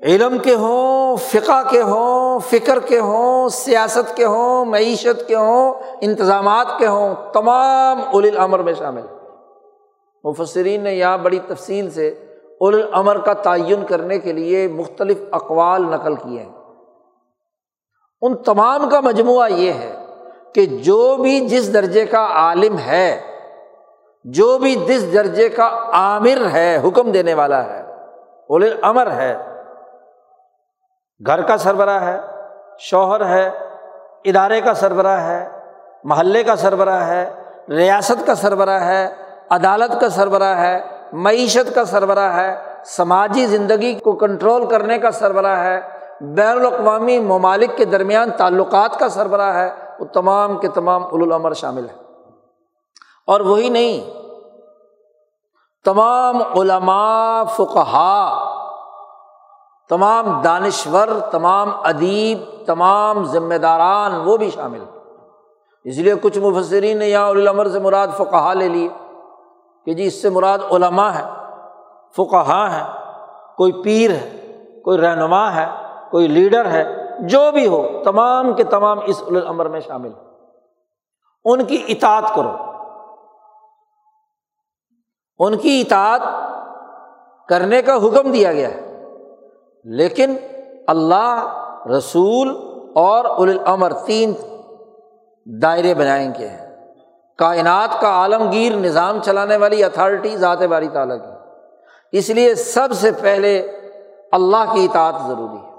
علم کے ہوں، فقہ کے ہوں فکر کے ہوں، سیاست کے ہوں، معیشت کے ہوں، انتظامات کے ہوں، تمام اول العمر میں شامل مفسرین نے یہاں بڑی تفصیل سے اول العمر کا تعین کرنے کے لیے مختلف اقوال نقل کیے ہیں۔ ان تمام کا مجموعہ یہ ہے کہ جو بھی جس درجے کا عالم ہے، جو بھی جس درجے کا عامر ہے، حکم دینے والا ہے اول العمر ہے گھر کا سربراہ ہے، شوہر ہے، ادارے کا سربراہ ہے، محلے کا سربراہ ہے، ریاست کا سربراہ ہے، عدالت کا سربراہ ہے، معیشت کا سربراہ ہے، سماجی زندگی کو کنٹرول کرنے کا سربراہ ہے، بین الاقوامی ممالک کے درمیان تعلقات کا سربراہ ہے، وہ تمام کے تمام العمر شامل ہے اور وہی نہیں، تمام علماء فقہا تمام دانشور، تمام ادیب، تمام ذمہ داران وہ بھی شامل اس لیے کچھ مفسرین نے یہاں العمر سے مراد فقہ لے لیے کہ جی اس سے مراد علماء ہے فقہ ہے کوئی پیر ہے، کوئی رہنما ہے، کوئی لیڈر ہے، جو بھی ہو، تمام کے تمام اس العمر میں شامل ان کی اطاعت کرو۔ ان کی اطاعت کرنے کا حکم دیا گیا ہے۔ لیکن اللہ، رسول اور العمر تین دائرے بنائیں گے۔ کائنات کا عالمگیر، نظام چلانے والی، اتھارٹی، ذات باری تعالیٰ کی۔ اس لیے سب سے پہلے اللہ کی اطاعت ضروری ہے۔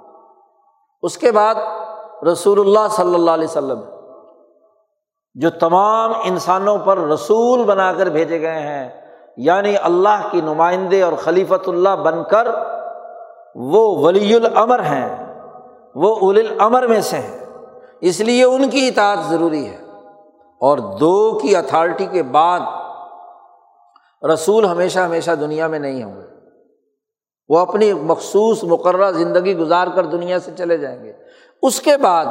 اس کے بعد رسول اللہ صلی اللہ علیہ وسلم، جو تمام انسانوں پر رسول بنا کر بھیجے گئے ہیں یعنی اللہ کی نمائندے اور خلیفۃ اللہ بن کر وہ ولی العمر ہیں، وہ اول العمر میں سے ہیں۔ اس لیے ان کی اطاعت ضروری ہے۔ اور دو کی اتھارٹی کے بعد رسول ہمیشہ ہمیشہ دنیا میں نہیں ہوں گے۔ وہ اپنی مخصوص مقررہ زندگی گزار کر دنیا سے چلے جائیں گے۔ اس کے بعد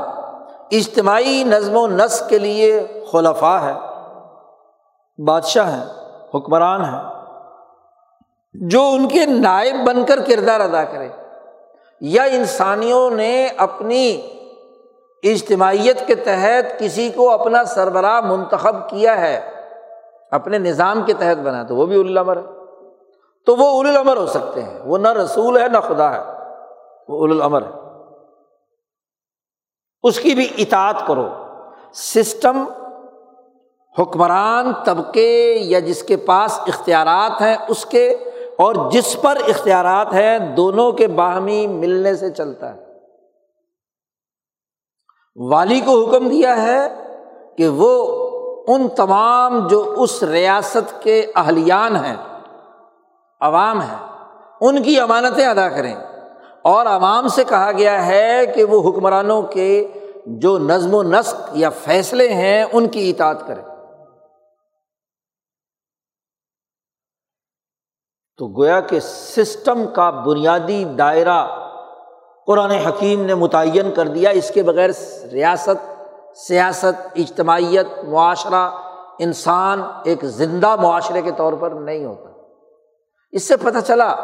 اجتماعی نظم و نسق کے لیے خلفاء ہے بادشاہ ہیں، حکمران ہیں۔ جو ان کے نائب بن کر کردار ادا کرے، یا انسانیوں نے اپنی اجتماعیت کے تحت کسی کو اپنا سربراہ منتخب کیا ہے، اپنے نظام کے تحت بنا، تو وہ بھی الامر ہے۔ تو وہ اول الامر ہو سکتے ہیں، وہ نہ رسول ہے نہ خدا ہے، وہ اول الامر ہے۔ اس کی بھی اطاعت کرو۔ سسٹم، حکمران، طبقے یا جس کے پاس اختیارات ہیں، اس کے اور جس پر اختیارات ہیں، دونوں کے باہمی ملنے سے چلتا ہے۔ والی کو حکم دیا ہے کہ وہ ان تمام جو اس ریاست کے اہلیان ہیں، عوام ہیں، ان کی امانتیں ادا کریں۔ اور عوام سے کہا گیا ہے کہ وہ حکمرانوں کے جو نظم و نسق یا فیصلے ہیں، ان کی اطاعت کریں۔ تو گویا کہ سسٹم کا بنیادی دائرہ قرآن حکیم نے متعین کر دیا، اس کے بغیر ریاست، سیاست، اجتماعیت، معاشرہ، انسان ایک زندہ معاشرے کے طور پر نہیں ہوتا۔ اس سے پتہ چلا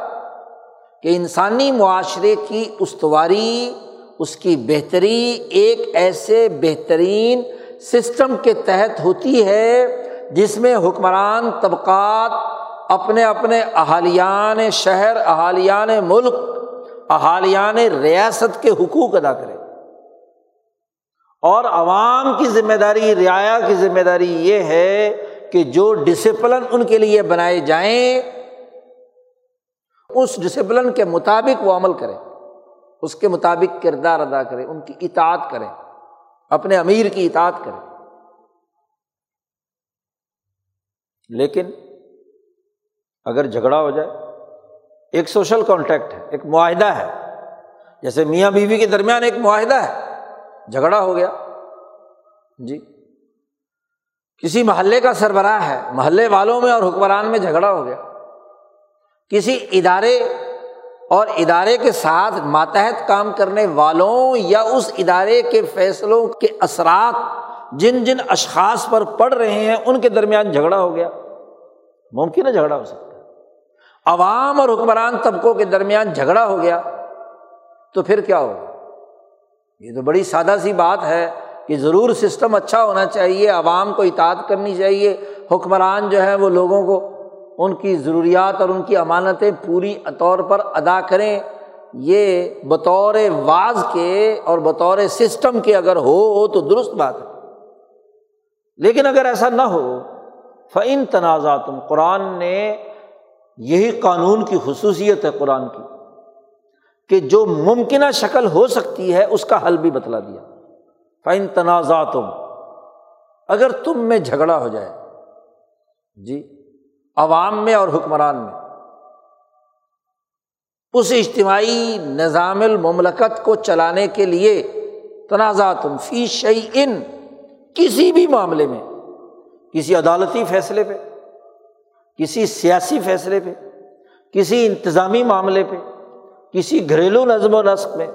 کہ انسانی معاشرے کی استواری، اس کی بہتری ایک ایسے بہترین سسٹم کے تحت ہوتی ہے جس میں حکمران، طبقات اپنے اپنے احالیان شہر احالیان ملک احالیان ریاست کے حقوق ادا کرے۔ اور عوام کی ذمہ داری، رعایا کی ذمہ داری یہ ہے کہ جو ڈسپلن ان کے لیے بنائے جائیں، اس ڈسپلن کے مطابق وہ عمل کرے، اس کے مطابق کردار ادا کرے، ان کی اطاعت کرے، اپنے امیر کی اطاعت کرے۔ لیکن اگر جھگڑا ہو جائے، ایک سوشل کانٹیکٹ ہے، ایک معاہدہ ہے۔ جیسے میاں بیوی کے درمیان ایک معاہدہ ہے، جھگڑا ہو گیا۔ جی۔ کسی محلے کا سربراہ ہے، محلے والوں میں اور حکمران میں جھگڑا ہو گیا۔ کسی ادارے اور ادارے کے ساتھ ماتحت کام کرنے والوں یا اس ادارے کے فیصلوں کے اثرات جن جن اشخاص پر پڑ رہے ہیں، ان کے درمیان جھگڑا ہو گیا۔ ممکن ہے جھگڑا ہو سکتا عوام اور حکمران طبقوں کے درمیان جھگڑا ہو گیا تو پھر کیا ہوگا؟ یہ تو بڑی سادہ سی بات ہے کہ ضرور سسٹم اچھا ہونا چاہیے، عوام کو اطاعت کرنی چاہیے، حکمران جو ہے وہ لوگوں کو ان کی ضروریات اور ان کی امانتیں پوری طور پر ادا کریں۔ یہ بطور واز کے اور بطور سسٹم کے اگر ہو تو درست بات ہے۔ لیکن اگر ایسا نہ ہو فعن تنازع تم قرآن نے یہی قانون کی خصوصیت ہے قرآن کی کہ جو ممکنہ شکل ہو سکتی ہے، اس کا حل بھی بتلا دیا۔ فائن تنازع تم اگر تم میں جھگڑا ہو جائے۔ جی عوام میں اور حکمران میں۔ اس اجتماعی نظام المملکت کو چلانے کے لیے تنازع تم فی شعی ان کسی بھی معاملے میں، کسی عدالتی فیصلے پہ۔ کسی سیاسی فیصلے پہ، کسی انتظامی معاملے پہ، کسی گھریلو نظم و نسق میں،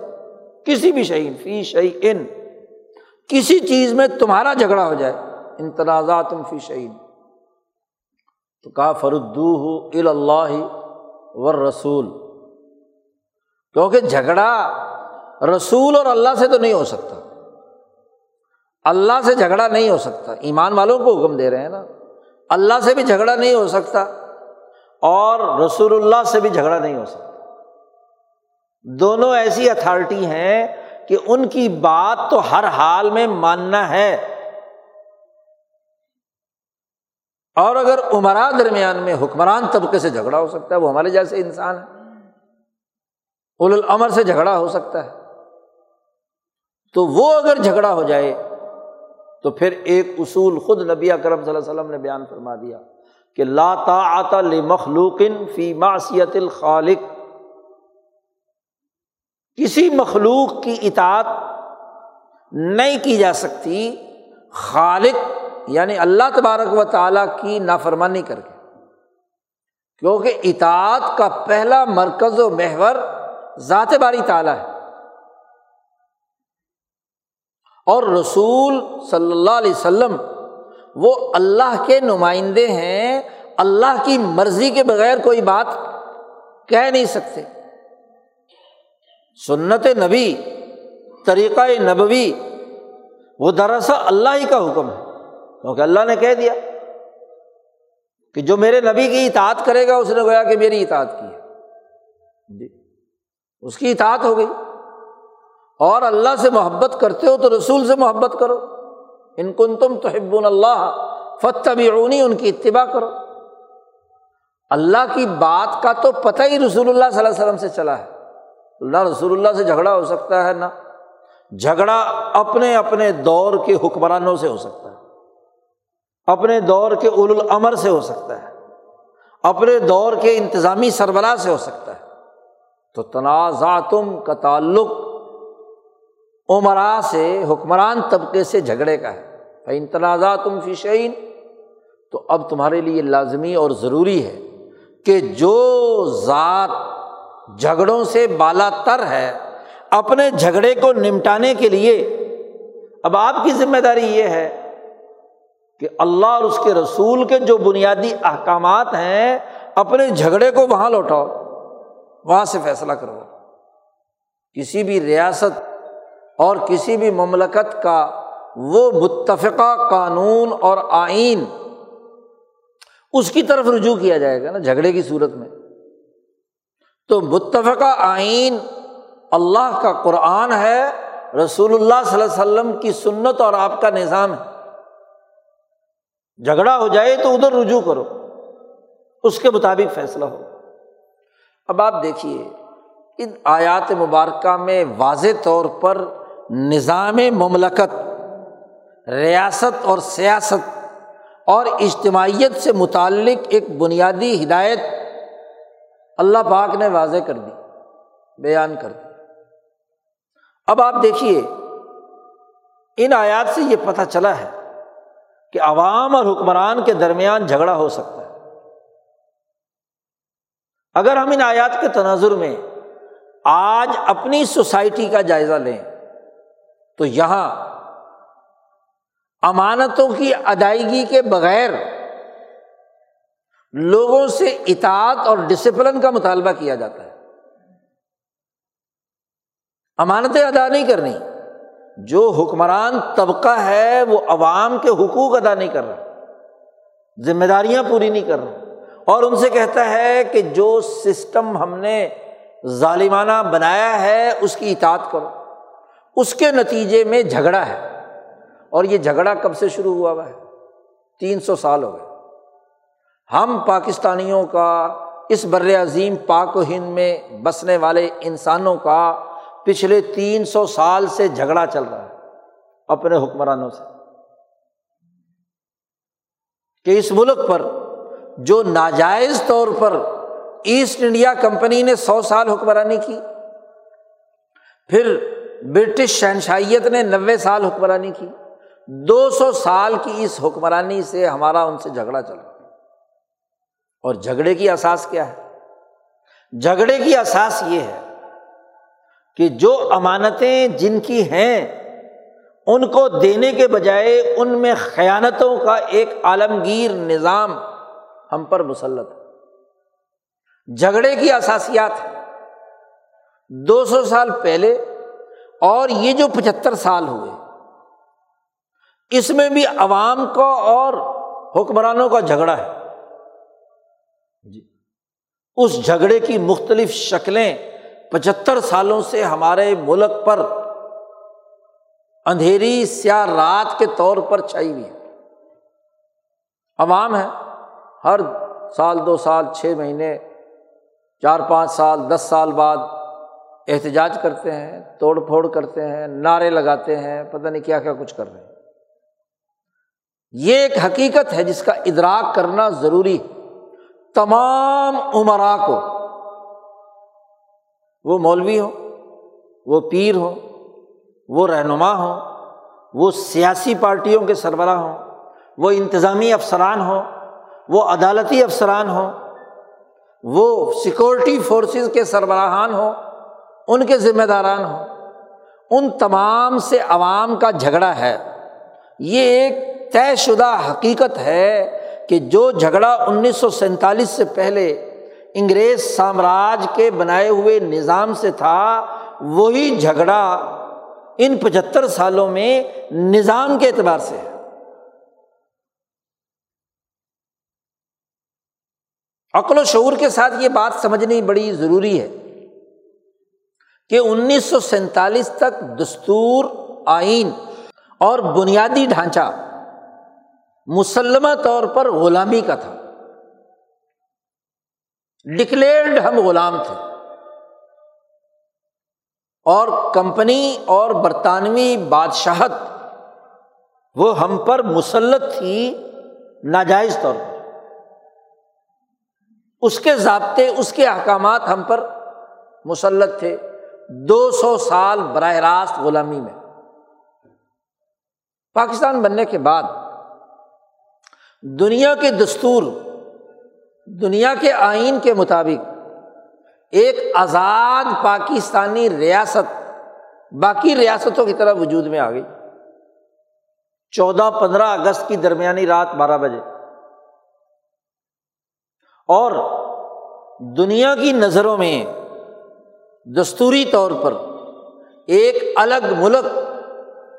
کسی بھی شعین فی شعی ان کسی چیز میں تمہارا جھگڑا ہو جائے انتنازعات فی شعین تو کہا فردو ہو اللہ ور رسول کیونکہ جھگڑا رسول اور اللہ سے تو نہیں ہو سکتا۔ اللہ سے جھگڑا نہیں ہو سکتا۔ ایمان والوں کو حکم دے رہے ہیں نا۔ اللہ سے بھی جھگڑا نہیں ہو سکتا اور رسول اللہ سے بھی جھگڑا نہیں ہو سکتا۔ دونوں ایسی اتھارٹی ہیں کہ ان کی بات تو ہر حال میں ماننا ہے۔ اور اگر عمرا درمیان میں حکمران طبقے سے جھگڑا ہو سکتا ہے، وہ ہمارے جیسے انسان ہے اول العمر سے جھگڑا ہو سکتا ہے۔ تو وہ اگر جھگڑا ہو جائے تو پھر ایک اصول خود نبی اکرم صلی اللہ علیہ وسلم نے بیان فرما دیا کہ لا لمخلوق فی معصیت الخالق۔ کسی مخلوق کی اطاعت نہیں کی جا سکتی، خالق یعنی اللہ تبارک و تعالیٰ کی نافرمانی کر کے۔ کیونکہ اطاعت کا پہلا مرکز و محور ذات باری تعالیٰ ہے۔ اور رسول صلی اللہ علیہ وسلم وہ اللہ کے نمائندے ہیں، اللہ کی مرضی کے بغیر کوئی بات کہہ نہیں سکتے۔ سنت نبی طریقۂ نبوی، وہ دراصل اللہ ہی کا حکم ہے، کیونکہ اللہ نے کہہ دیا کہ جو میرے نبی کی اطاعت کرے گا، اس نے گویا کہ میری اطاعت کی ہے۔ جی اس کی اطاعت ہو گئی۔ اور اللہ سے محبت کرتے ہو تو رسول سے محبت کرو۔ ان کن تم تو حب اللہ فتح ان کی اتباع کرو۔ اللہ کی بات کا تو پتہ ہی رسول اللہ صلی اللہ علیہ وسلم سے چلا ہے۔ اللہ رسول اللہ سے جھگڑا ہو سکتا ہے نا جھگڑا اپنے اپنے دور کے حکمرانوں سے ہو سکتا ہے۔ اپنے دور کے اول العمر سے ہو سکتا ہے۔ اپنے دور کے انتظامی سربراہ سے ہو سکتا ہے۔ تو تنازعاتم کا تعلق عمرا سے، حکمران طبقے سے جھگڑے کا ہے۔ تنازع تم فیشین تو اب تمہارے لیے لازمی اور ضروری ہے کہ جو ذات جھگڑوں سے بالا تر ہے، اپنے جھگڑے کو نمٹانے کے لیے، اب آپ کی ذمہ داری یہ ہے کہ اللہ اور اس کے رسول کے جو بنیادی احکامات ہیں، اپنے جھگڑے کو وہاں لوٹاؤ، وہاں سے فیصلہ کرو۔ کسی بھی ریاست اور کسی بھی مملکت کا وہ متفقہ قانون اور آئین اس کی طرف رجوع کیا جائے گا نا جھگڑے کی صورت میں۔ تو متفقہ آئین اللہ کا قرآن ہے، رسول اللہ صلی اللہ علیہ وسلم کی سنت اور آپ کا نظام ہے۔ جھگڑا ہو جائے تو ادھر رجوع کرو، اس کے مطابق فیصلہ ہو۔ اب آپ دیکھیے، ان آیات مبارکہ میں واضح طور پر نظام مملکت، ریاست اور سیاست اور اجتماعیت سے متعلق ایک بنیادی ہدایت اللہ پاک نے واضح کر دی، بیان کر دی۔ اب آپ دیکھیے، ان آیات سے یہ پتہ چلا ہے کہ عوام اور حکمران کے درمیان جھگڑا ہو سکتا ہے۔ اگر ہم ان آیات کے تناظر میں آج اپنی سوسائٹی کا جائزہ لیں تو یہاں امانتوں کی ادائیگی کے بغیر لوگوں سے اطاعت اور ڈسپلن کا مطالبہ کیا جاتا ہے۔ امانتیں ادا نہیں کرنی۔ جو حکمران طبقہ ہے، وہ عوام کے حقوق ادا نہیں کر رہا۔ ذمہ داریاں پوری نہیں کر رہا۔ اور ان سے کہتا ہے کہ جو سسٹم ہم نے ظالمانہ بنایا ہے، اس کی اطاعت کرو۔ اس کے نتیجے میں جھگڑا ہے۔ اور یہ جھگڑا کب سے شروع ہوا ہوا ہے؟ تین سو سال ہو گئے۔ ہم پاکستانیوں کا اس بر عظیم پاک و ہند میں بسنے والے انسانوں کا پچھلے تین سو سال سے جھگڑا چل رہا ہے اپنے حکمرانوں سے۔ کہ اس ملک پر جو ناجائز طور پر ایسٹ انڈیا کمپنی نے سو سال حکمرانی کی، پھر برٹش شہنشائیت نے نوے سال حکمرانی کی۔ دو سو سال کی اس حکمرانی سے ہمارا ان سے جھگڑا چلا۔ اور جھگڑے کی احساس کیا ہے؟ جھگڑے کی احساس یہ ہے کہ جو امانتیں جن کی ہیں، ان کو دینے کے بجائے ان میں خیانتوں کا ایک عالمگیر نظام ہم پر مسلط ہے۔ جھگڑے کی اثاسیات دو سو سال پہلے اور یہ جو پچہتر سال ہوئے، اس میں بھی عوام کو اور حکمرانوں کا جھگڑا ہے۔ جی اس جھگڑے کی مختلف شکلیں پچہتر سالوں سے ہمارے ملک پر اندھیری سیاہ رات کے طور پر چھائی ہوئی ہے عوام ہے ہر سال دو سال، چھ مہینے، چار پانچ سال، دس سال بعد احتجاج کرتے ہیں، توڑ پھوڑ کرتے ہیں، نعرے لگاتے ہیں، پتہ نہیں کیا کیا کچھ کر رہے ہیں۔ یہ ایک حقیقت ہے جس کا ادراک کرنا ضروری ہے۔ تمام عمرا کو وہ مولوی ہوں، وہ پیر ہوں، وہ رہنما ہوں، وہ سیاسی پارٹیوں کے سربراہ ہوں، وہ انتظامی افسران ہوں، وہ عدالتی افسران ہوں، وہ سیکورٹی فورسز کے سربراہان ہوں ان کے ذمہ داران ہوں۔ ان تمام سے عوام کا جھگڑا ہے۔ یہ ایک طے شدہ حقیقت ہے کہ جو جھگڑا انیس سو سینتالیس سے پہلے انگریز سامراج کے بنائے ہوئے نظام سے تھا، وہی جھگڑا ان پچہتر سالوں میں نظام کے اعتبار سے ہے۔ عقل و شعور کے ساتھ یہ بات سمجھنی بڑی ضروری ہے۔ کہ انیس سو سینتالیس تک دستور، آئین اور بنیادی ڈھانچہ مسلمہ طور پر غلامی کا تھا۔ ڈکلیئرڈ ہم غلام تھے۔ اور کمپنی اور برطانوی بادشاہت وہ ہم پر مسلط تھی ناجائز طور پر۔ اس کے ضابطے، اس کے احکامات ہم پر مسلط تھے۔ دو سو سال براہ راست غلامی میں۔ پاکستان بننے کے بعد دنیا کے دستور، دنیا کے آئین کے مطابق ایک آزاد پاکستانی ریاست باقی ریاستوں کی طرح وجود میں آ گئی۔ چودہ پندرہ اگست کی درمیانی رات بارہ بجے۔ اور دنیا کی نظروں میں دستوری طور پر ایک الگ ملک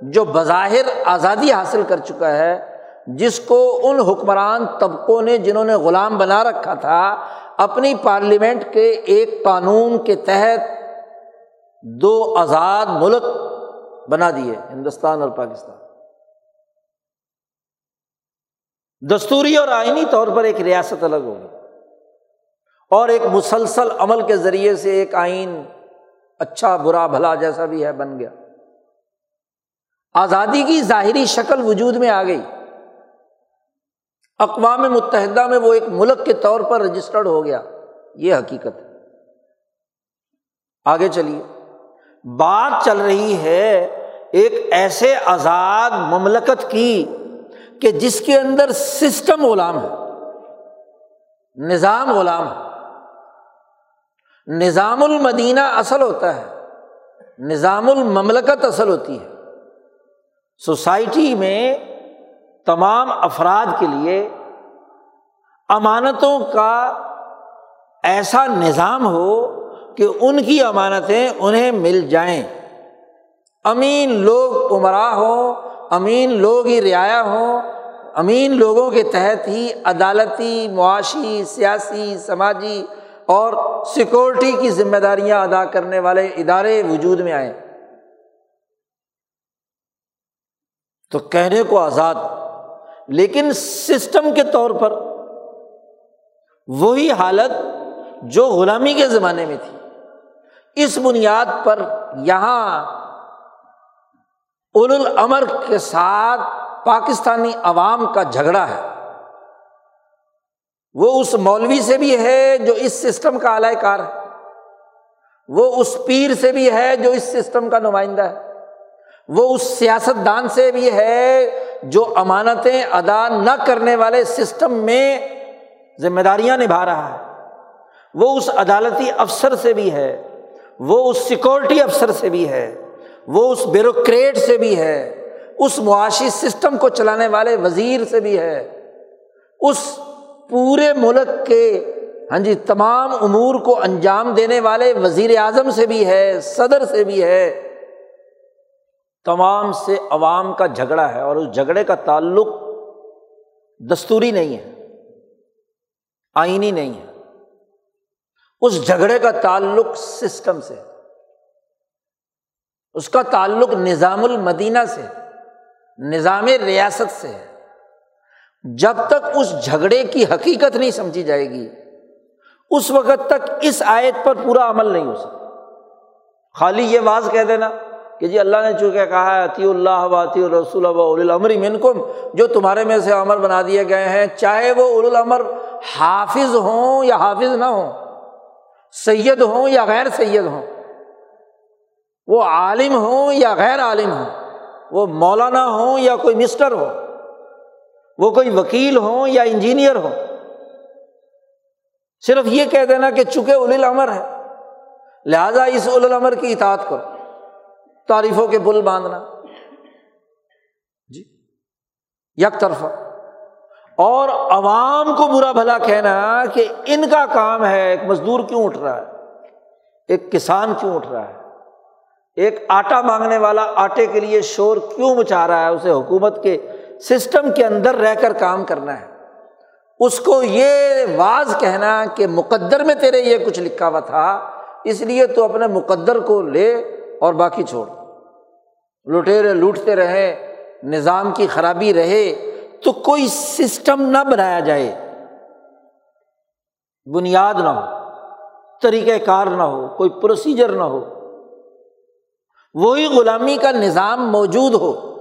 جو بظاہر آزادی حاصل کر چکا ہے، جس کو ان حکمران طبقوں نے جنہوں نے غلام بنا رکھا تھا، اپنی پارلیمنٹ کے ایک قانون کے تحت دو آزاد ملک بنا دیے، ہندوستان اور پاکستان۔ دستوری اور آئینی طور پر ایک ریاست الگ ہوگی اور ایک مسلسل عمل کے ذریعے سے ایک آئین اچھا برا بھلا جیسا بھی ہے، بن گیا۔ آزادی کی ظاہری شکل وجود میں آ گئی۔ اقوام متحدہ میں وہ ایک ملک کے طور پر رجسٹرڈ ہو گیا۔ یہ حقیقت ہے۔ آگے چلیے۔ بات چل رہی ہے ایک ایسے آزاد مملکت کی کہ جس کے اندر سسٹم غلام ہے، نظام غلام ہے۔ نظام المدینہ اصل ہوتا ہے نظام المملکت اصل ہوتی ہے۔ سوسائٹی میں تمام افراد کے لیے امانتوں کا ایسا نظام ہو کہ ان کی امانتیں انہیں مل جائیں۔ امین لوگ عمرا ہوں، امین لوگ ہی رعایا ہوں، امین لوگوں کے تحت ہی عدالتی، معاشی، سیاسی، سماجی اور سیکورٹی کی ذمہ داریاں ادا کرنے والے ادارے وجود میں آئے۔ تو کہنے کو آزاد، لیکن سسٹم کے طور پر وہی حالت جو غلامی کے زمانے میں تھی۔ اس بنیاد پر یہاں اول الامر کے ساتھ پاکستانی عوام کا جھگڑا ہے۔ وہ اس مولوی سے بھی ہے جو اس سسٹم کا اعلی کار ہے۔ وہ اس پیر سے بھی ہے جو اس سسٹم کا نمائندہ ہے۔ وہ اس سیاست دان سے بھی ہے جو امانتیں ادا نہ کرنے والے سسٹم میں ذمہ داریاں نبھا رہا ہے۔ وہ اس عدالتی افسر سے بھی ہے۔ وہ اس سیکورٹی افسر سے بھی ہے۔ وہ اس بیوروکریٹ سے بھی ہے۔ اس معاشی سسٹم کو چلانے والے وزیر سے بھی ہے۔ اس پورے ملک کے ہاں جی تمام امور کو انجام دینے والے وزیر اعظم سے بھی ہے، صدر سے بھی ہے، تمام سے عوام کا جھگڑا ہے اور اس جھگڑے کا تعلق دستوری نہیں ہے، آئینی نہیں ہے۔ اس جھگڑے کا تعلق سسٹم سے، اس کا تعلق نظام المدینہ سے، نظام ریاست سے ہے۔ جب تک اس جھگڑے کی حقیقت نہیں سمجھی جائے گی، اس وقت تک اس آیت پر پورا عمل نہیں ہو سکتا۔ خالی یہ واز کہہ دینا کہ جی اللہ نے چونکہ کہا ہے عطی اللہ واطی الرسول العمر منکم، جو تمہارے میں سے عمر بنا دیے گئے ہیں، چاہے وہ اول العمر حافظ ہوں یا حافظ نہ ہوں، سید ہوں یا غیر سید ہوں، وہ عالم ہوں یا غیر عالم ہوں، وہ مولانا ہوں یا کوئی مسٹر ہو وہ کوئی وکیل ہوں یا انجینئر ہو صرف یہ کہہ دینا کہ چونکہ اول العمر ہے، لہٰذا اس اول العمر کی اطاعت کرو۔ تعریفوں کے بل باندھنا۔ جی یک طرفہ۔ اور عوام کو برا بھلا کہنا کہ ان کا کام ہے ایک مزدور کیوں اٹھ رہا ہے؟ ایک کسان کیوں اٹھ رہا ہے؟ ایک آٹا مانگنے والا آٹے کے لیے شور کیوں مچا رہا ہے؟ اسے حکومت کے سسٹم کے اندر رہ کر کام کرنا ہے۔ اس کو یہ واز کہنا کہ مقدر میں تیرے یہ کچھ لکھا ہوا تھا، اس لیے تو اپنے مقدر کو لے اور باقی چھوڑ۔ لٹیرے لوٹتے رہے، نظام کی خرابی رہے، تو کوئی سسٹم نہ بنایا جائے۔ بنیاد نہ ہو، طریقہ کار نہ ہو، کوئی پروسیجر نہ ہو۔ وہی غلامی کا نظام موجود ہو۔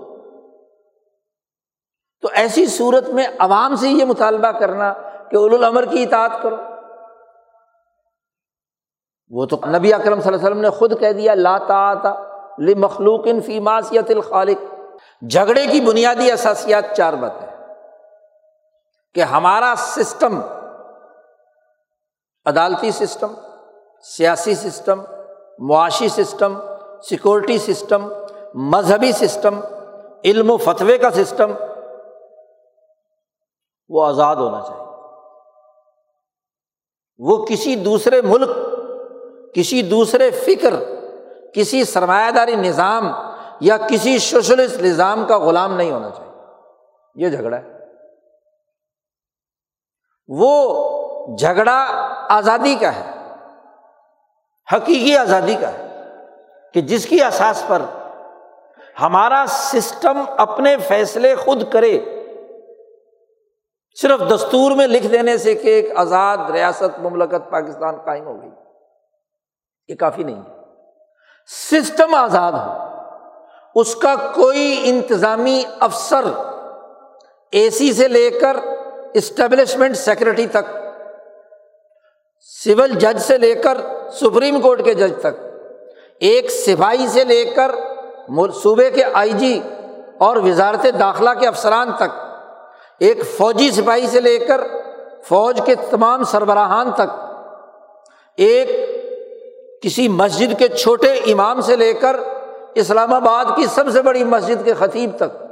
تو ایسی صورت میں عوام سے یہ مطالبہ کرنا کہ اول العمر کی اطاعت کرو۔ وہ تو نبی اکرم صلی اللہ علیہ وسلم نے خود کہہ دیا لاتا آتا مخلوق ان فی ماسیت الخالق۔ جھگڑے کی بنیادی اثاسیات چار باتیں کہ ہمارا سسٹم، عدالتی سسٹم، سیاسی سسٹم، معاشی سسٹم، سیکورٹی سسٹم، مذہبی سسٹم، علم و فتوے کا سسٹم وہ آزاد ہونا چاہیے۔ وہ کسی دوسرے ملک، کسی دوسرے فکر، کسی سرمایہ داری نظام یا کسی سوشلسٹ نظام کا غلام نہیں ہونا چاہیے۔ یہ جھگڑا ہے۔ وہ جھگڑا آزادی کا ہے۔ حقیقی آزادی کا ہے۔ کہ جس کی احساس پر ہمارا سسٹم اپنے فیصلے خود کرے۔ صرف دستور میں لکھ دینے سے کہ ایک آزاد ریاست مملکت پاکستان قائم ہو گئی یہ کافی نہیں ہے۔ سسٹم آزاد ہو، اس کا کوئی انتظامی افسر اے سی سے لے کر اسٹیبلشمنٹ سیکرٹری تک، سول جج سے لے کر سپریم کورٹ کے جج تک، ایک سپاہی سے لے کر صوبے کے آئی جی اور وزارت داخلہ کے افسران تک ایک فوجی سپاہی سے لے کر فوج کے تمام سربراہان تک، ایک کسی مسجد کے چھوٹے امام سے لے کر اسلام آباد کی سب سے بڑی مسجد کے خطیب تک،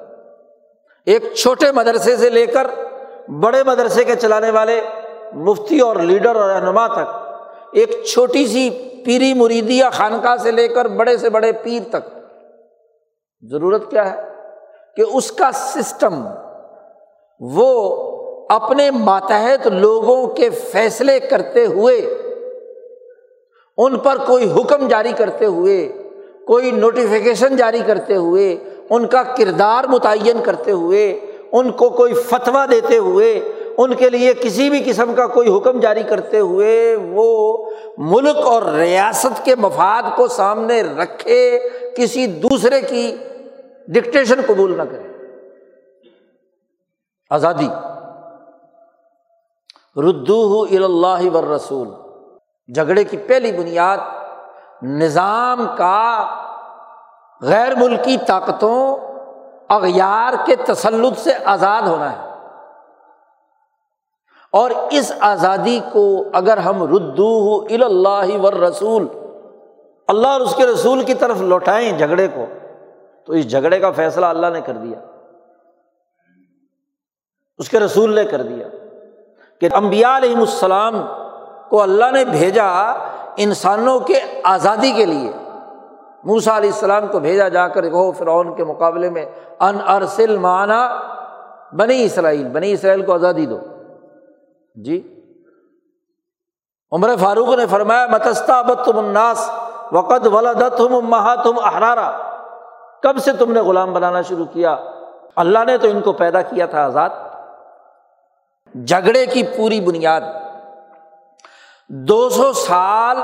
ایک چھوٹے مدرسے سے لے کر بڑے مدرسے کے چلانے والے مفتی اور لیڈر اور رہنما تک، ایک چھوٹی سی پیری مریدی یا خانقاہ سے لے کر بڑے سے بڑے پیر تک۔ ضرورت کیا ہے؟ کہ اس کا سسٹم وہ اپنے ماتحت لوگوں کے فیصلے کرتے ہوئے، ان پر کوئی حکم جاری کرتے ہوئے، کوئی نوٹیفیکیشن جاری کرتے ہوئے، ان کا کردار متعین کرتے ہوئے، ان کو کوئی فتویٰ دیتے ہوئے، ان کے لیے کسی بھی قسم کا کوئی حکم جاری کرتے ہوئے وہ ملک اور ریاست کے مفاد کو سامنے رکھے، کسی دوسرے کی ڈکٹیشن قبول نہ کرے۔ آزادی۔ ردو اللہ ور رسول جھگڑے کی پہلی بنیاد نظام کا غیر ملکی طاقتوں، اغیار کے تسلط سے آزاد ہونا ہے۔ اور اس آزادی کو اگر ہم ردو اللہ ور رسول اللہ اور اس کے رسول کی طرف لوٹائیں جھگڑے کو، تو اس جھگڑے کا فیصلہ اللہ نے کر دیا۔ اس کے رسول نے کر دیا کہ امبیا علیہم السلام کو اللہ نے بھیجا انسانوں کے آزادی کے لیے۔ موسا علیہ السلام کو بھیجا جا کر ہو فرعون کے مقابلے میں ان ارسل مانا بنی اسرائیل بنی اسرائیل کو آزادی دو۔ جی؟ عمر فاروق نے فرمایا متستہ بت تم اناس وقت ولادت ہم مہا تم احرارا کب سے تم نے غلام بنانا شروع کیا؟ اللہ نے تو ان کو پیدا کیا تھا آزاد۔ جھگڑے کی پوری بنیاد۔ دو سو سال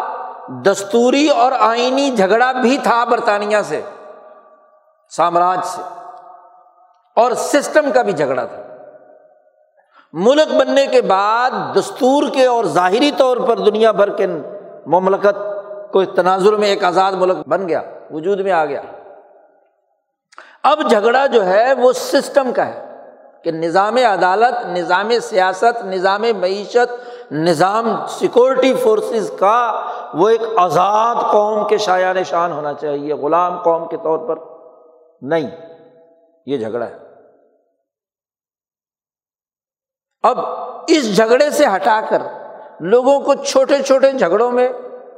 دستوری اور آئینی جھگڑا بھی تھا برطانیہ سے، سامراج سے، اور سسٹم کا بھی جھگڑا تھا۔ ملک بننے کے بعد دستور کے اور ظاہری طور پر دنیا بھر کے مملکت کو تناظر میں ایک آزاد ملک بن گیا، وجود میں آ گیا۔ اب جھگڑا جو ہے وہ سسٹم کا ہے۔ کہ نظام عدالت، نظام سیاست، نظام معیشت، نظام سیکورٹی فورسز کا وہ ایک آزاد قوم کے شاعر نشان ہونا چاہیے، غلام قوم کے طور پر۔ نہیں، یہ جھگڑا ہے۔ اب اس جھگڑے سے ہٹا کر لوگوں کو چھوٹے چھوٹے جھگڑوں میں،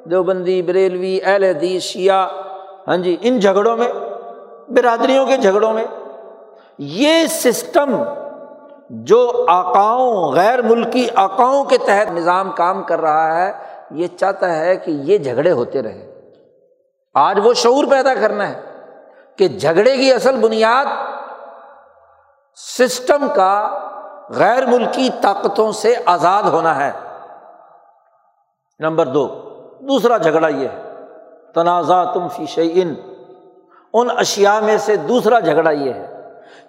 دیوبندی، بریلوی، اہل حدیث، شیعہ ہاں جی ان جھگڑوں میں، برادریوں کے جھگڑوں میں یہ سسٹم جو آکاؤں غیر ملکی آکاؤں کے تحت نظام کام کر رہا ہے، یہ چاہتا ہے کہ یہ جھگڑے ہوتے رہے آج وہ شعور پیدا کرنا ہے کہ جھگڑے کی اصل بنیاد سسٹم کا غیر ملکی طاقتوں سے آزاد ہونا ہے۔ نمبر دو، دوسرا جھگڑا یہ ہے تنازع تم فی ان ان اشیا میں سے دوسرا جھگڑا یہ ہے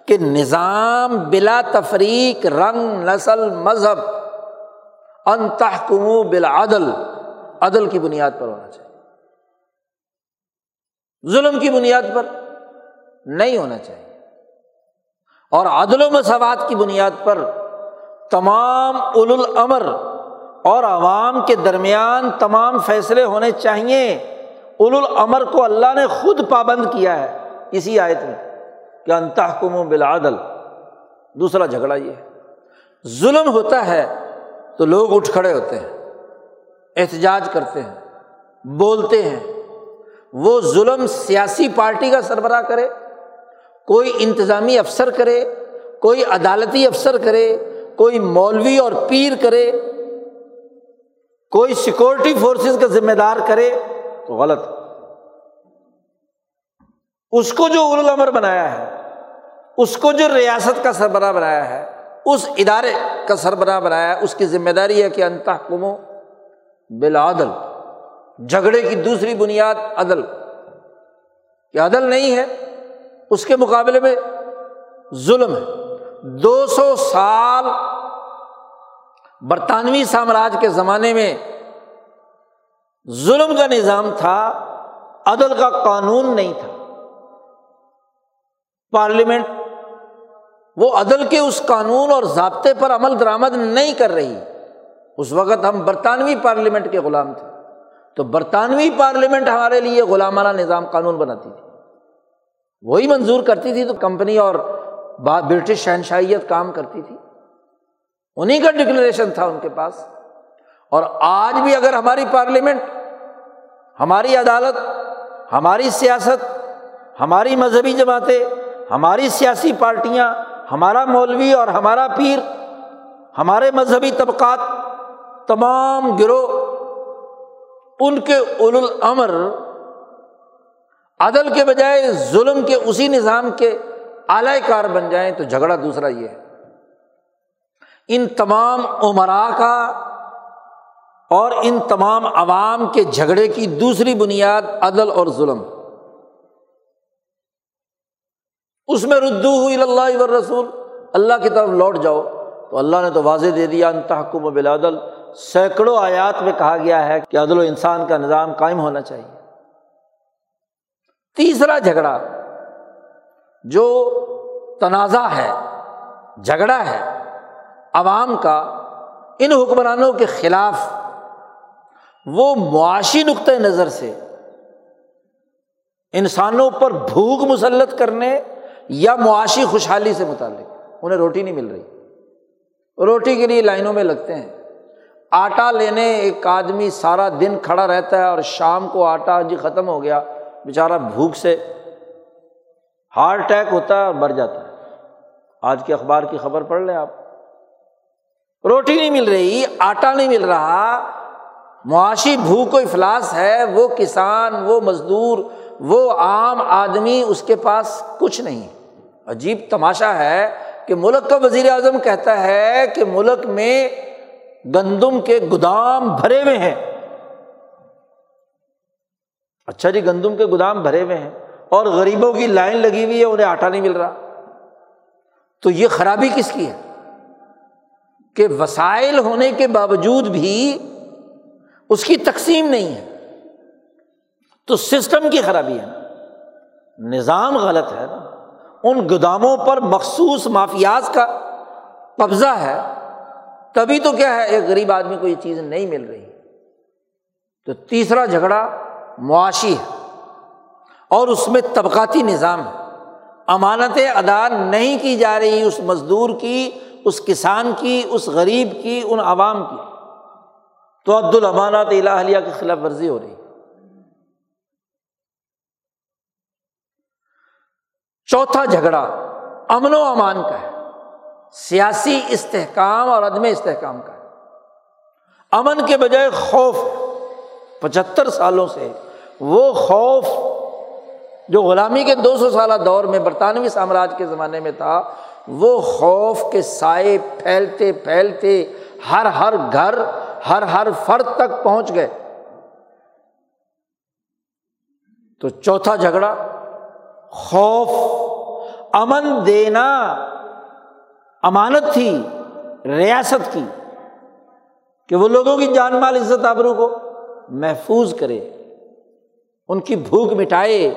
کہ نظام بلا تفریق رنگ، نسل، مذہب انتحکم بالعدل، عدل کی بنیاد پر ہونا چاہیے۔ ظلم کی بنیاد پر نہیں ہونا چاہیے۔ اور عدل و مساوات کی بنیاد پر تمام اول الامر اور عوام کے درمیان تمام فیصلے ہونے چاہیے۔ اول الامر کو اللہ نے خود پابند کیا ہے۔ اسی آیت میں کہ انتحکم و بالعدل۔ دوسرا جھگڑا یہ ہے۔ ظلم ہوتا ہے تو لوگ اٹھ کھڑے ہوتے ہیں، احتجاج کرتے ہیں، بولتے ہیں۔ وہ ظلم سیاسی پارٹی کا سربراہ کرے، کوئی انتظامی افسر کرے، کوئی عدالتی افسر کرے، کوئی مولوی اور پیر کرے، کوئی سیکورٹی فورسز کا ذمہ دار کرے تو غلط۔ اس کو جو الامر بنایا ہے اس کو جو ریاست کا سربراہ بنایا ہے، اس ادارے کا سربراہ بنایا ہے، اس کی ذمہ داری ہے کہ انتہ کمو بالعدل، جھگڑے کی دوسری بنیاد عدل، کہ عدل نہیں ہے، اس کے مقابلے میں ظلم ہے۔ دو سو سال برطانوی سامراج کے زمانے میں ظلم کا نظام تھا، عدل کا قانون نہیں تھا۔ پارلیمنٹ وہ عدل کے اس قانون اور ضابطے پر عمل درآمد نہیں کر رہی۔ اس وقت ہم برطانوی پارلیمنٹ کے غلام تھے۔ تو برطانوی پارلیمنٹ ہمارے لیے غلامانہ نظام قانون بناتی تھی۔ وہی منظور کرتی تھی تو کمپنی اور برٹش شہنشائیت کام کرتی تھی۔ انہیں کا ڈکلریشن تھا ان کے پاس۔ اور آج بھی اگر ہماری پارلیمنٹ، ہماری عدالت، ہماری سیاست، ہماری مذہبی جماعتیں، ہماری سیاسی پارٹیاں ہمارا مولوی اور ہمارا پیر، ہمارے مذہبی طبقات، تمام گروہ، ان کے اول الامر، عدل کے بجائے ظلم کے اسی نظام کے اعلی کار بن جائیں تو جھگڑا دوسرا یہ ہے۔ ان تمام عمرا کا اور ان تمام عوام کے جھگڑے کی دوسری بنیاد عدل اور ظلم۔ اس میں ردو ہوئی اللہ و رسول اللہ کی طرف لوٹ جاؤ۔ تو اللہ نے تو واضح دے دیا انتحکم و بلادل سینکڑوں آیات میں کہا گیا ہے کہ عدل و انسان کا نظام قائم ہونا چاہیے۔ تیسرا جھگڑا، جو تنازع ہے، جھگڑا ہے، عوام کا، ان حکمرانوں کے خلاف، وہ معاشی نقطۂ نظر سے انسانوں پر بھوک مسلط کرنے یا معاشی خوشحالی سے متعلق، انہیں روٹی نہیں مل رہی۔ روٹی کے لیے لائنوں میں لگتے ہیں۔ آٹا لینے ایک آدمی سارا دن کھڑا رہتا ہے اور شام کو آٹا جی ختم ہو گیا، بیچارہ بھوک سے ہارٹ اٹیک ہوتا ہے اور مر جاتا ہے۔ آج کے اخبار کی خبر پڑھ لیں آپ۔ روٹی نہیں مل رہی، آٹا نہیں مل رہا۔ معاشی بھوک و افلاس ہے، وہ کسان، وہ مزدور وہ عام آدمی اس کے پاس کچھ نہیں۔ عجیب تماشا ہے کہ ملک کا وزیر اعظم کہتا ہے کہ ملک میں گندم کے گودام بھرے ہوئے ہیں۔ اچھا جی گندم کے گودام بھرے ہوئے ہیں اور غریبوں کی لائن لگی ہوئی ہے، انہیں آٹا نہیں مل رہا۔ تو یہ خرابی کس کی ہے؟ کہ وسائل ہونے کے باوجود بھی اس کی تقسیم نہیں ہے۔ تو سسٹم کی خرابی ہے۔ نا نظام غلط ہے۔ نا ان گوداموں پر مخصوص مافیاز کا قبضہ ہے۔ تبھی تو کیا ہے، ایک غریب آدمی کو یہ چیز نہیں مل رہی۔ تو تیسرا جھگڑا معاشی ہے۔ اور اس میں طبقاتی نظام ہے۔ امانتیں ادا نہیں کی جا رہی اس مزدور کی، اس کسان کی، اس غریب کی، ان عوام کی۔ تو عبد الامانات الہلیہ کی خلاف ورزی ہو رہی۔ چوتھا جھگڑا امن و امان کا ہے۔ سیاسی استحکام اور عدم استحکام کا ہے۔ امن کے بجائے خوف، پچہتر سالوں سے وہ خوف جو غلامی کے دو سو سالہ دور میں برطانوی سامراج کے زمانے میں تھا، وہ خوف کے سائے پھیلتے پھیلتے ہر ہر گھر، ہر ہر فرد تک پہنچ گئے۔ تو چوتھا جھگڑا خوف، امن دینا، امانت تھی، ریاست کی، کہ وہ لوگوں کی جان مال، عزت، آبرو کو محفوظ کرے، ان کی بھوک مٹائے،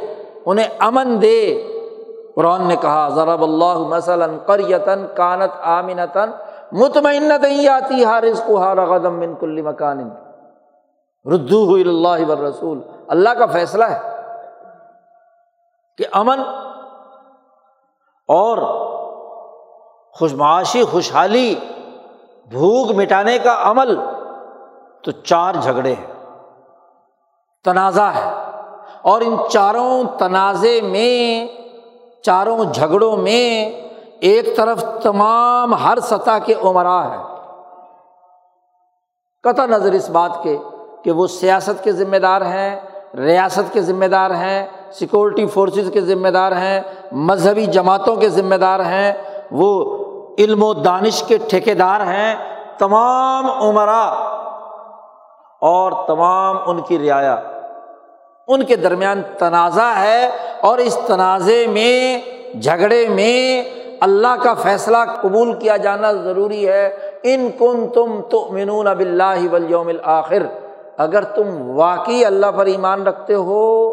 انہیں امن دے۔ قرآن نے کہا، ضرب اللہ مثلاً قریتن کانت آمنتن مطمئنت ہی آتی ہارس کو ہار قدم من کل مکان۔ ردو ہوئی اللہ رسول اللہ کا فیصلہ ہے۔ کہ امن اور خوش معاشی، خوشحالی، بھوک مٹانے کا عمل تو چار جھگڑے ہیں۔ تنازع ہے۔ اور ان چاروں تنازع میں، چاروں جھگڑوں میں ایک طرف تمام ہر سطح کے عمرا ہے قطع نظر اس بات کے کہ وہ سیاست کے ذمہ دار ہیں، ریاست کے ذمہ دار ہیں سیکورٹی فورسز کے ذمہ دار ہیں، مذہبی جماعتوں کے ذمہ دار ہیں، وہ علم و دانش کے ٹھیکیدار ہیں، تمام عمرا اور تمام ان کی رعایا۔ ان کے درمیان تنازع ہے اور اس تنازع میں، جھگڑے میں اللہ کا فیصلہ قبول کیا جانا ضروری ہے۔ ان کن تم تو منون اب اللہ ولیوم الآخر اگر تم واقعی اللہ پر ایمان رکھتے ہو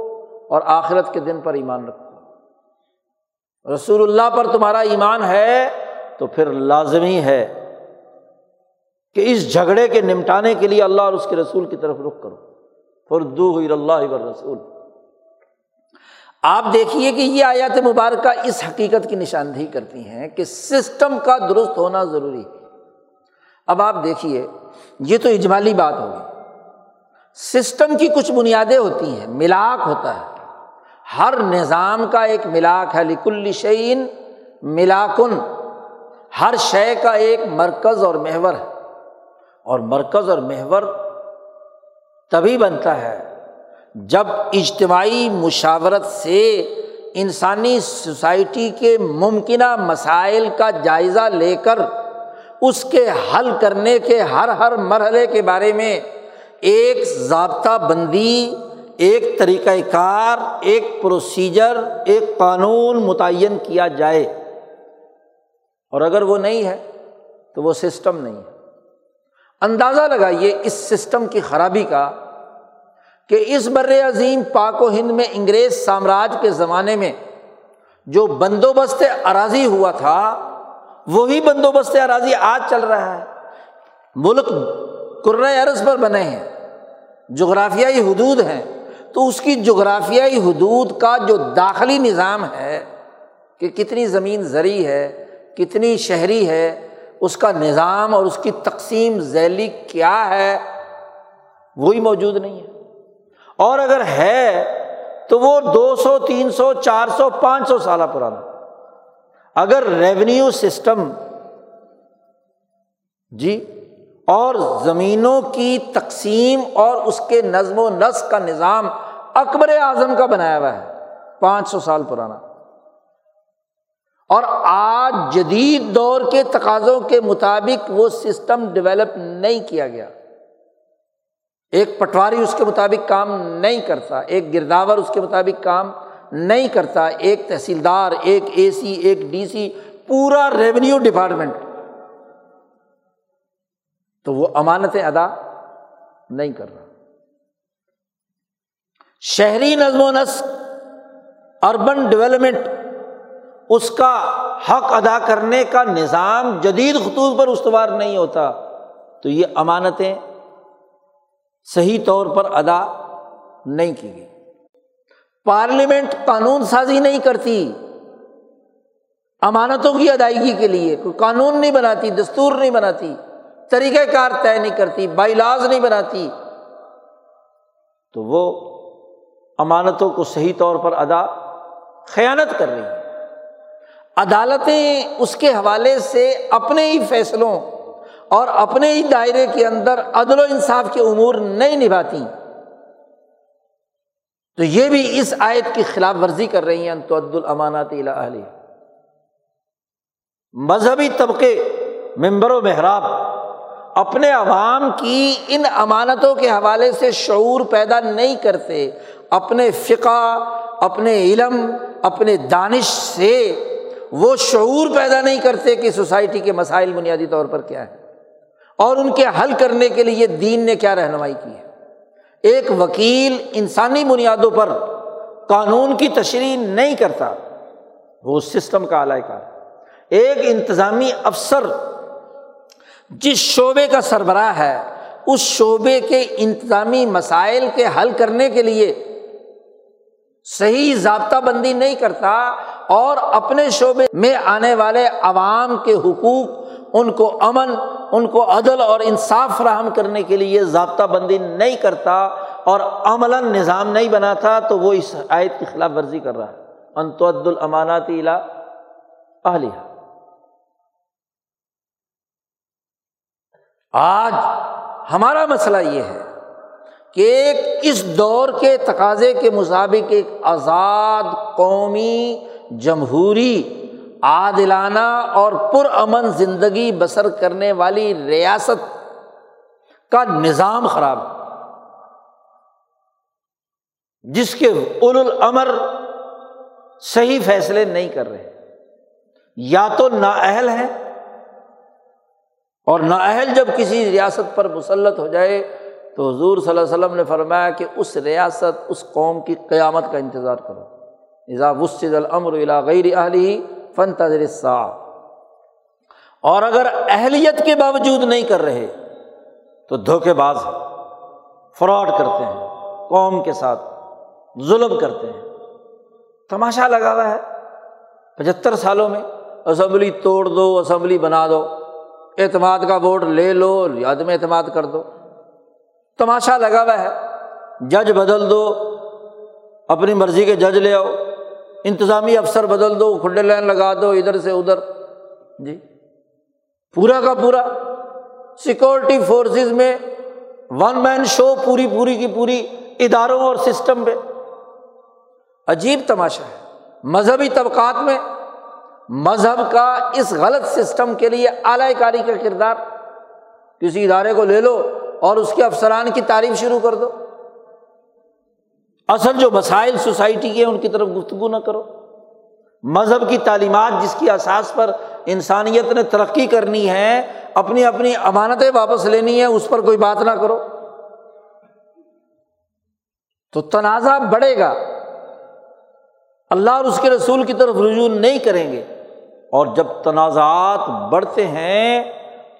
اور آخرت کے دن پر ایمان رکھتے ہو رسول اللہ پر تمہارا ایمان ہے تو پھر لازمی ہے کہ اس جھگڑے کے نمٹانے کے لیے اللہ اور اس کے رسول کی طرف رخ کرو۔ فردو ہوئی اللہ رسول آپ دیکھیے کہ یہ آیات مبارکہ اس حقیقت کی نشاندہی کرتی ہیں کہ سسٹم کا درست ہونا ضروری ہے۔ اب آپ دیکھیے، یہ تو اجمالی بات ہوگی سسٹم کی کچھ بنیادیں ہوتی ہیں ملاک ہوتا ہے۔ ہر نظام کا ایک ملاک ہے لکل شعین ملاکن۔ ہر شے کا ایک مرکز اور محور ہے۔ اور مرکز اور محور تبھی بنتا ہے جب اجتماعی مشاورت سے انسانی سوسائٹی کے ممکنہ مسائل کا جائزہ لے کر اس کے حل کرنے کے ہر ہر مرحلے کے بارے میں ایک ضابطہ بندی ایک طریقۂ کار، ایک پروسیجر ایک قانون متعین کیا جائے۔ اور اگر وہ نہیں ہے، تو وہ سسٹم نہیں ہے۔ اندازہ لگائیے اس سسٹم کی خرابی کا کہ اس بر عظیم پاک و ہند میں انگریز سامراج کے زمانے میں جو بندوبست اراضی ہوا تھا، وہی بندوبست اراضی آج چل رہا ہے۔ ملک عرض پر بنے ہیں، جغرافیائی حدود ہیں۔ تو اس کی جغرافیائی حدود کا جو داخلی نظام ہے کہ کتنی زمین زرعی ہے، کتنی شہری ہے، اس کا نظام اور اس کی تقسیم ذیلی کیا ہے، وہی موجود نہیں ہے۔ اور اگر ہے تو وہ دو سو، تین سو، چار سو، پانچ سو سالہ پرانا۔ اگر ریونیو سسٹم جی اور زمینوں کی تقسیم اور اس کے نظم و نسق کا نظام اکبر اعظم کا بنایا ہوا ہے، پانچ سو سال پرانا۔ اور آج جدید دور کے تقاضوں کے مطابق وہ سسٹم ڈیولپ نہیں کیا گیا۔ ایک پٹواری اس کے مطابق کام نہیں کرتا، ایک گرداور اس کے مطابق کام نہیں کرتا، ایک تحصیلدار، ایک اے سی، ایک ڈی سی، پورا ریونیو ڈپارٹمنٹ۔ تو وہ امانتیں ادا نہیں کر رہا۔ شہری نظم و نسق اربن ڈیولپمنٹ اس کا حق ادا کرنے کا نظام جدید خطوط پر استوار نہیں ہوتا، تو یہ امانتیں صحیح طور پر ادا نہیں کی گئی۔ پارلیمنٹ قانون سازی نہیں کرتی، امانتوں کی ادائیگی کے لیے، کوئی قانون نہیں بناتی، دستور نہیں بناتی۔ طریقۂ کار طے نہیں کرتی بائی لاز نہیں بناتی۔ تو وہ امانتوں کو صحیح طور پر ادا خیانت کر رہی ہیں۔ عدالتیں اس کے حوالے سے اپنے ہی فیصلوں اور اپنے ہی دائرے کے اندر عدل و انصاف کے امور نہیں نبھاتی۔ تو یہ بھی اس آیت کی خلاف ورزی کر رہی ہیں تو عد الامانات مذہبی طبقے ممبر و محراب اپنے عوام کی ان امانتوں کے حوالے سے شعور پیدا نہیں کرتے، اپنے فقہ، اپنے علم، اپنے دانش سے وہ شعور پیدا نہیں کرتے کہ سوسائٹی کے مسائل بنیادی طور پر کیا ہے اور ان کے حل کرنے کے لیے دین نے کیا رہنمائی کی ہے۔ ایک وکیل انسانی بنیادوں پر قانون کی تشریح نہیں کرتا، وہ سسٹم کا اعلی کار ایک انتظامی افسر جس شعبے کا سربراہ ہے، اس شعبے کے انتظامی مسائل کے حل کرنے کے لیے صحیح ضابطہ بندی نہیں کرتا اور اپنے شعبے میں آنے والے عوام کے حقوق، ان کو امن، ان کو عدل اور انصاف فراہم کرنے کے لیے ضابطہ بندی نہیں کرتا اور عملاً نظام نہیں بناتا، تو وہ اس آیت کی خلاف ورزی کر رہا ہے۔ انتعد الاماناتی الا اہلیہ آج ہمارا مسئلہ یہ ہے کہ ایک اس دور کے تقاضے کے مطابق ایک آزاد قومی جمہوری، عادلانہ اور پرامن زندگی بسر کرنے والی ریاست کا نظام خراب جس کے اول الامر صحیح فیصلے نہیں کر رہے۔ یا تو نااہل ہے اور نااہل جب کسی ریاست پر مسلط ہو جائے تو حضور صلی اللہ علیہ وسلم نے فرمایا کہ اس ریاست، اس قوم کی قیامت کا انتظار کرو۔ اذا وسد الامر الا غیر اہلی فن تجرسا اور اگر اہلیت کے باوجود نہیں کر رہے تو دھوکے باز فراڈ کرتے ہیں، قوم کے ساتھ ظلم کرتے ہیں۔ تماشا لگا ہوا ہے۔ پچہتر سالوں میں اسمبلی توڑ دو، اسمبلی بنا دو۔ اعتماد کا ووٹ لے لو، عدم اعتماد کر دو۔ تماشا لگا ہوا ہے۔ جج بدل دو، اپنی مرضی کے جج لے آؤ۔ انتظامی افسر بدل دو کھڈے لائن لگا دو، ادھر سے ادھر۔ جی۔ پورا کا پورا۔ سیکورٹی فورسز میں ون مین شو پوری پوری کی پوری اداروں اور سسٹم پہ۔ عجیب تماشا ہے۔ مذہبی طبقات میں مذہب کا اس غلط سسٹم کے لیے اعلی کاری کا کردار۔ کسی ادارے کو لے لو اور اس کے افسران کی تعریف شروع کر دو۔ اصل جو مسائل سوسائٹی کے ان کی طرف گفتگو نہ کرو۔ مذہب کی تعلیمات جس کی احساس پر انسانیت نے ترقی کرنی ہے، اپنی اپنی امانتیں واپس لینی ہے اس پر کوئی بات نہ کرو۔ تو تنازع بڑھے گا۔ اللہ اور اس کے رسول کی طرف رجوع نہیں کریں گے۔ اور جب تنازعات بڑھتے ہیں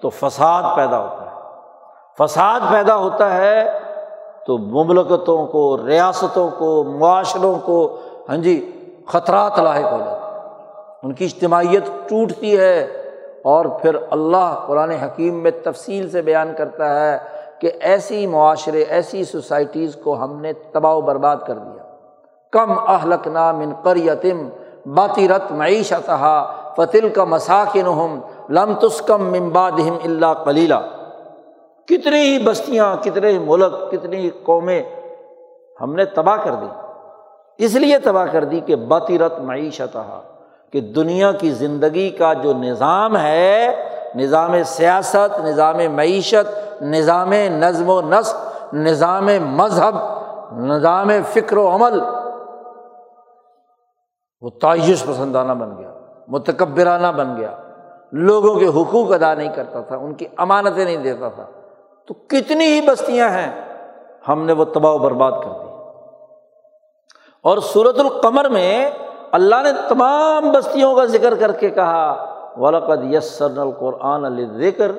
تو فساد پیدا ہوتا ہے۔ فساد پیدا ہوتا ہے تو مملکتوں کو، ریاستوں کو، معاشروں کو ہاں جی خطرات لاحق ہو جاتے ہیں۔ ان کی اجتماعیت ٹوٹتی ہے اور پھر اللہ قرآن حکیم میں تفصیل سے بیان کرتا ہے کہ ایسی معاشرے، ایسی سوسائٹیز کو ہم نے تباہ و برباد کر دیا۔ کم اہلک نام ان قریتم باتی رت معیشت فتل کا مساکن ہم لم تسکم ممباد اللہ کلیلہ کتنی ہی بستیاں، کتنے ہی ملک، کتنی ہی قومیں ہم نے تباہ کر دی۔ اس لیے تباہ کر دی کہ باتی رت معیشت کہ دنیا کی زندگی کا جو نظام ہے، نظام سیاست، نظام معیشت، نظام نظم و نسق، نظام مذہب، نظام فکر و عمل، وہ تعیش پسندانہ بن گیا۔ متکبرانہ بن گیا۔ لوگوں کے حقوق ادا نہیں کرتا تھا، ان کی امانتیں نہیں دیتا تھا۔ تو کتنی ہی بستیاں ہیں، ہم نے وہ تباہ و برباد کر دی۔ اور سورت القمر میں اللہ نے تمام بستیوں کا ذکر کر کے کہا، ولقد یسر القرآن الکر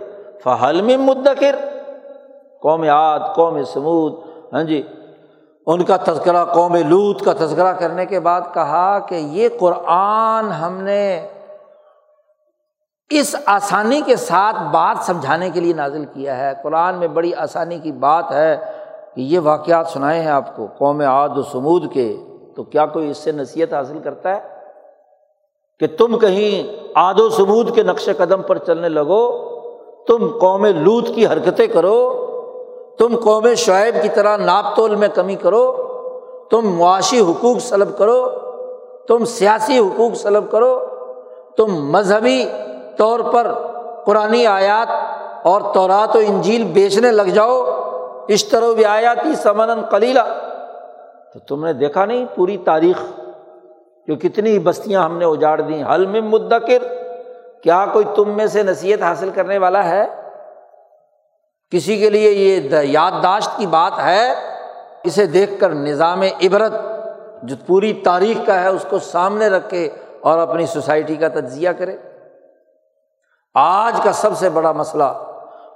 فہلم مدکر قوم عاد، قوم سمود ہاں جی ان کا تذکرہ قوم لوت کا تذکرہ کرنے کے بعد کہا کہ یہ قرآن ہم نے اس آسانی کے ساتھ بات سمجھانے کے لیے نازل کیا ہے۔ قرآن میں بڑی آسانی کی بات ہے کہ یہ واقعات سنائے ہیں آپ کو قوم عاد و سمود کے۔ تو کیا کوئی اس سے نصیحت حاصل کرتا ہے کہ تم کہیں آد و سمود کے نقش قدم پر چلنے لگو؟ تم قوم لوت کی حرکتیں کرو۔ تم قوم شعیب کی طرح ناپ تول میں کمی کرو، تم معاشی حقوق سلب کرو، تم سیاسی حقوق سلب کرو، تم مذہبی طور پر قرآن آیات اور تورات و انجیل بیچنے لگ جاؤ اس طرح بھی آیاتی سمن کلیلہ تو تم نے دیکھا نہیں پوری تاریخ، جو کتنی بستیاں ہم نے اجاڑ دیں۔ حل میں مدکر، کیا کوئی تم میں سے نصیحت حاصل کرنے والا ہے؟ کسی کے لیے یہ یادداشت کی بات ہے، اسے دیکھ کر نظام عبرت، جو پوری تاریخ کا ہے، اس کو سامنے رکھے اور اپنی سوسائٹی کا تجزیہ کرے۔ آج کا سب سے بڑا مسئلہ،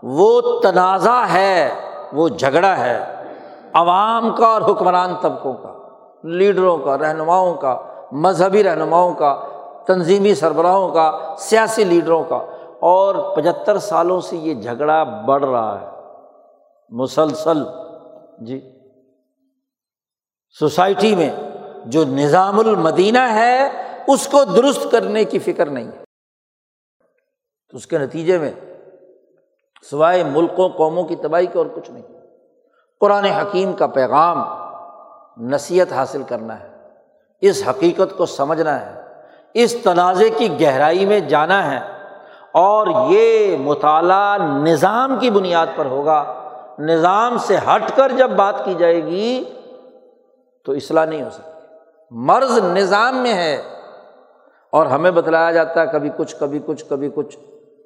وہ تنازع ہے، وہ جھگڑا ہے عوام کا اور حکمران طبقوں کا، لیڈروں کا، رہنماؤں کا، مذہبی رہنماؤں کا، تنظیمی سربراہوں کا، سیاسی لیڈروں کا۔ اور پچہتر سالوں سے یہ جھگڑا بڑھ رہا ہے۔ مسلسل جی۔ سوسائٹی میں جو نظام المدینہ ہے، اس کو درست کرنے کی فکر نہیں ہے۔ تو اس کے نتیجے میں سوائے ملکوں، قوموں کی تباہی کے اور کچھ نہیں۔ قرآن حکیم کا پیغام نصیحت حاصل کرنا ہے۔ اس حقیقت کو سمجھنا ہے۔ اس تنازع کی گہرائی میں جانا ہے۔ اور یہ مطالعہ نظام کی بنیاد پر ہوگا۔ نظام سے ہٹ کر جب بات کی جائے گی تو اصلاح نہیں ہو سکتی۔ مرض نظام میں ہے اور ہمیں بتلایا جاتا ہے کبھی کچھ کبھی کچھ کبھی کچھ۔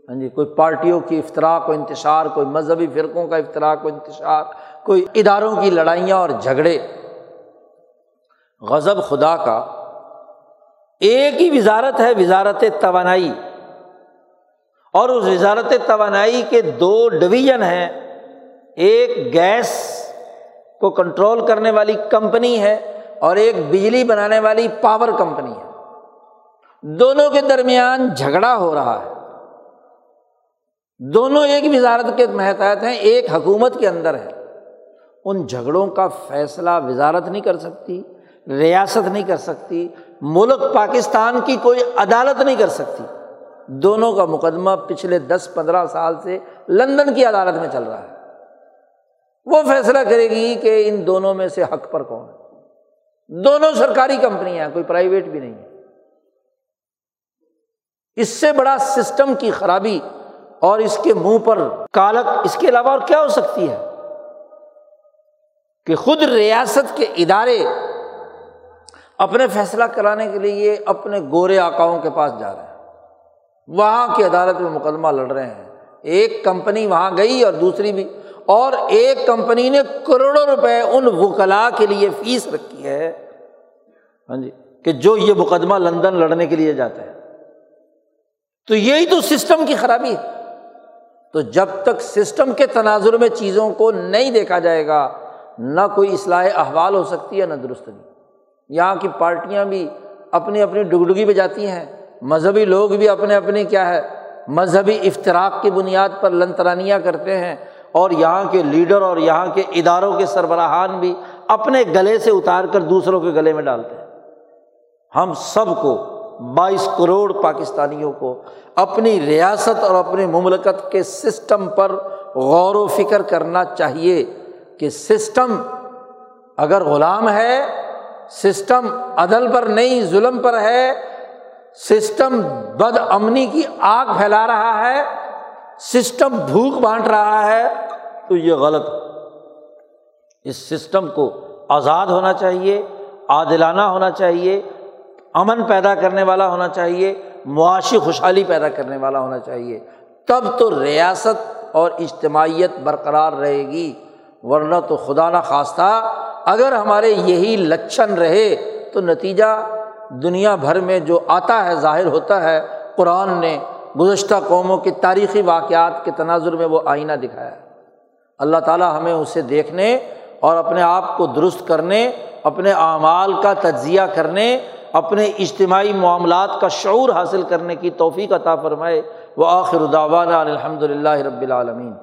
ہاں جی کوئی پارٹیوں کی افطراک و انتشار، کوئی مذہبی فرقوں کا افطراک و انتشار، کوئی اداروں کی لڑائیاں اور جھگڑے۔ غضب خدا کا ایک ہی وزارت ہے، وزارت توانائی۔ اور اس وزارت توانائی کے دو ڈویژن ہیں۔ ایک گیس کو کنٹرول کرنے والی کمپنی ہے اور ایک بجلی بنانے والی پاور کمپنی ہے۔ دونوں کے درمیان جھگڑا ہو رہا ہے۔ دونوں ایک وزارت کے محتاط ہیں، ایک حکومت کے اندر ہے ان جھگڑوں کا فیصلہ وزارت نہیں کر سکتی، ریاست نہیں کر سکتی، ملک پاکستان کی کوئی عدالت نہیں کر سکتی۔ دونوں کا مقدمہ پچھلے دس پندرہ سال سے لندن کی عدالت میں چل رہا ہے۔ وہ فیصلہ کرے گی کہ ان دونوں میں سے حق پر کون ہے۔ دونوں سرکاری کمپنیاں کوئی پرائیویٹ بھی نہیں ہے۔ اس سے بڑا سسٹم کی خرابی اور اس کے منہ پر کالک، اس کے علاوہ اور کیا ہو سکتی ہے؟ کہ خود ریاست کے ادارے اپنے فیصلہ کرانے کے لیے اپنے گورے آکاؤں کے پاس جا رہے ہیں۔ وہاں کی عدالت میں مقدمہ لڑ رہے ہیں۔ ایک کمپنی وہاں گئی اور دوسری بھی۔ اور ایک کمپنی نے کروڑوں روپے ان وکلا کے لیے فیس رکھی ہے۔ ہاں جی کہ جو یہ مقدمہ لندن لڑنے کے لیے جاتا ہے تو یہی تو سسٹم کی خرابی ہے۔ تو جب تک سسٹم کے تناظر میں چیزوں کو نہیں دیکھا جائے گا، نہ کوئی اصلاح احوال ہو سکتی ہے، نہ درست نہیں۔ یہاں کی پارٹیاں بھی اپنی اپنی ڈگڈگی پہ جاتی ہیں۔ مذہبی لوگ بھی اپنے اپنے کیا ہے، مذہبی افطراک کی بنیاد پر لنترانیاں کرتے ہیں اور یہاں کے لیڈر اور یہاں کے اداروں کے سربراہان بھی اپنے گلے سے اتار کر دوسروں کے گلے میں ڈالتے ہیں۔ ہم سب کو بائیس کروڑ پاکستانیوں کو اپنی ریاست اور اپنی مملکت کے سسٹم پر غور و فکر کرنا چاہیے کہ سسٹم اگر غلام ہے، سسٹم عدل پر نہیں، ظلم پر ہے سسٹم بد امنی کی آگ پھیلا رہا ہے، سسٹم بھوک بانٹ رہا ہے، تو یہ غلط اس سسٹم کو آزاد ہونا چاہیے، عادلانہ ہونا چاہیے، امن پیدا کرنے والا ہونا چاہیے، معاشی خوشحالی پیدا کرنے والا ہونا چاہیے۔ تب تو ریاست اور اجتماعیت برقرار رہے گی۔ ورنہ تو خدا نخواستہ، اگر ہمارے یہی لچھن رہے تو نتیجہ دنیا بھر میں جو آتا ہے، ظاہر ہوتا ہے، قرآن نے گزشتہ قوموں کے تاریخی واقعات کے تناظر میں وہ آئینہ دکھایا ہے۔ اللہ تعالیٰ ہمیں اسے دیکھنے اور اپنے آپ کو درست کرنے، اپنے اعمال کا تجزیہ کرنے، اپنے اجتماعی معاملات کا شعور حاصل کرنے کی توفیق عطا فرمائے۔ وہ آخر داوانہ الحمد للہ رب العالمین۔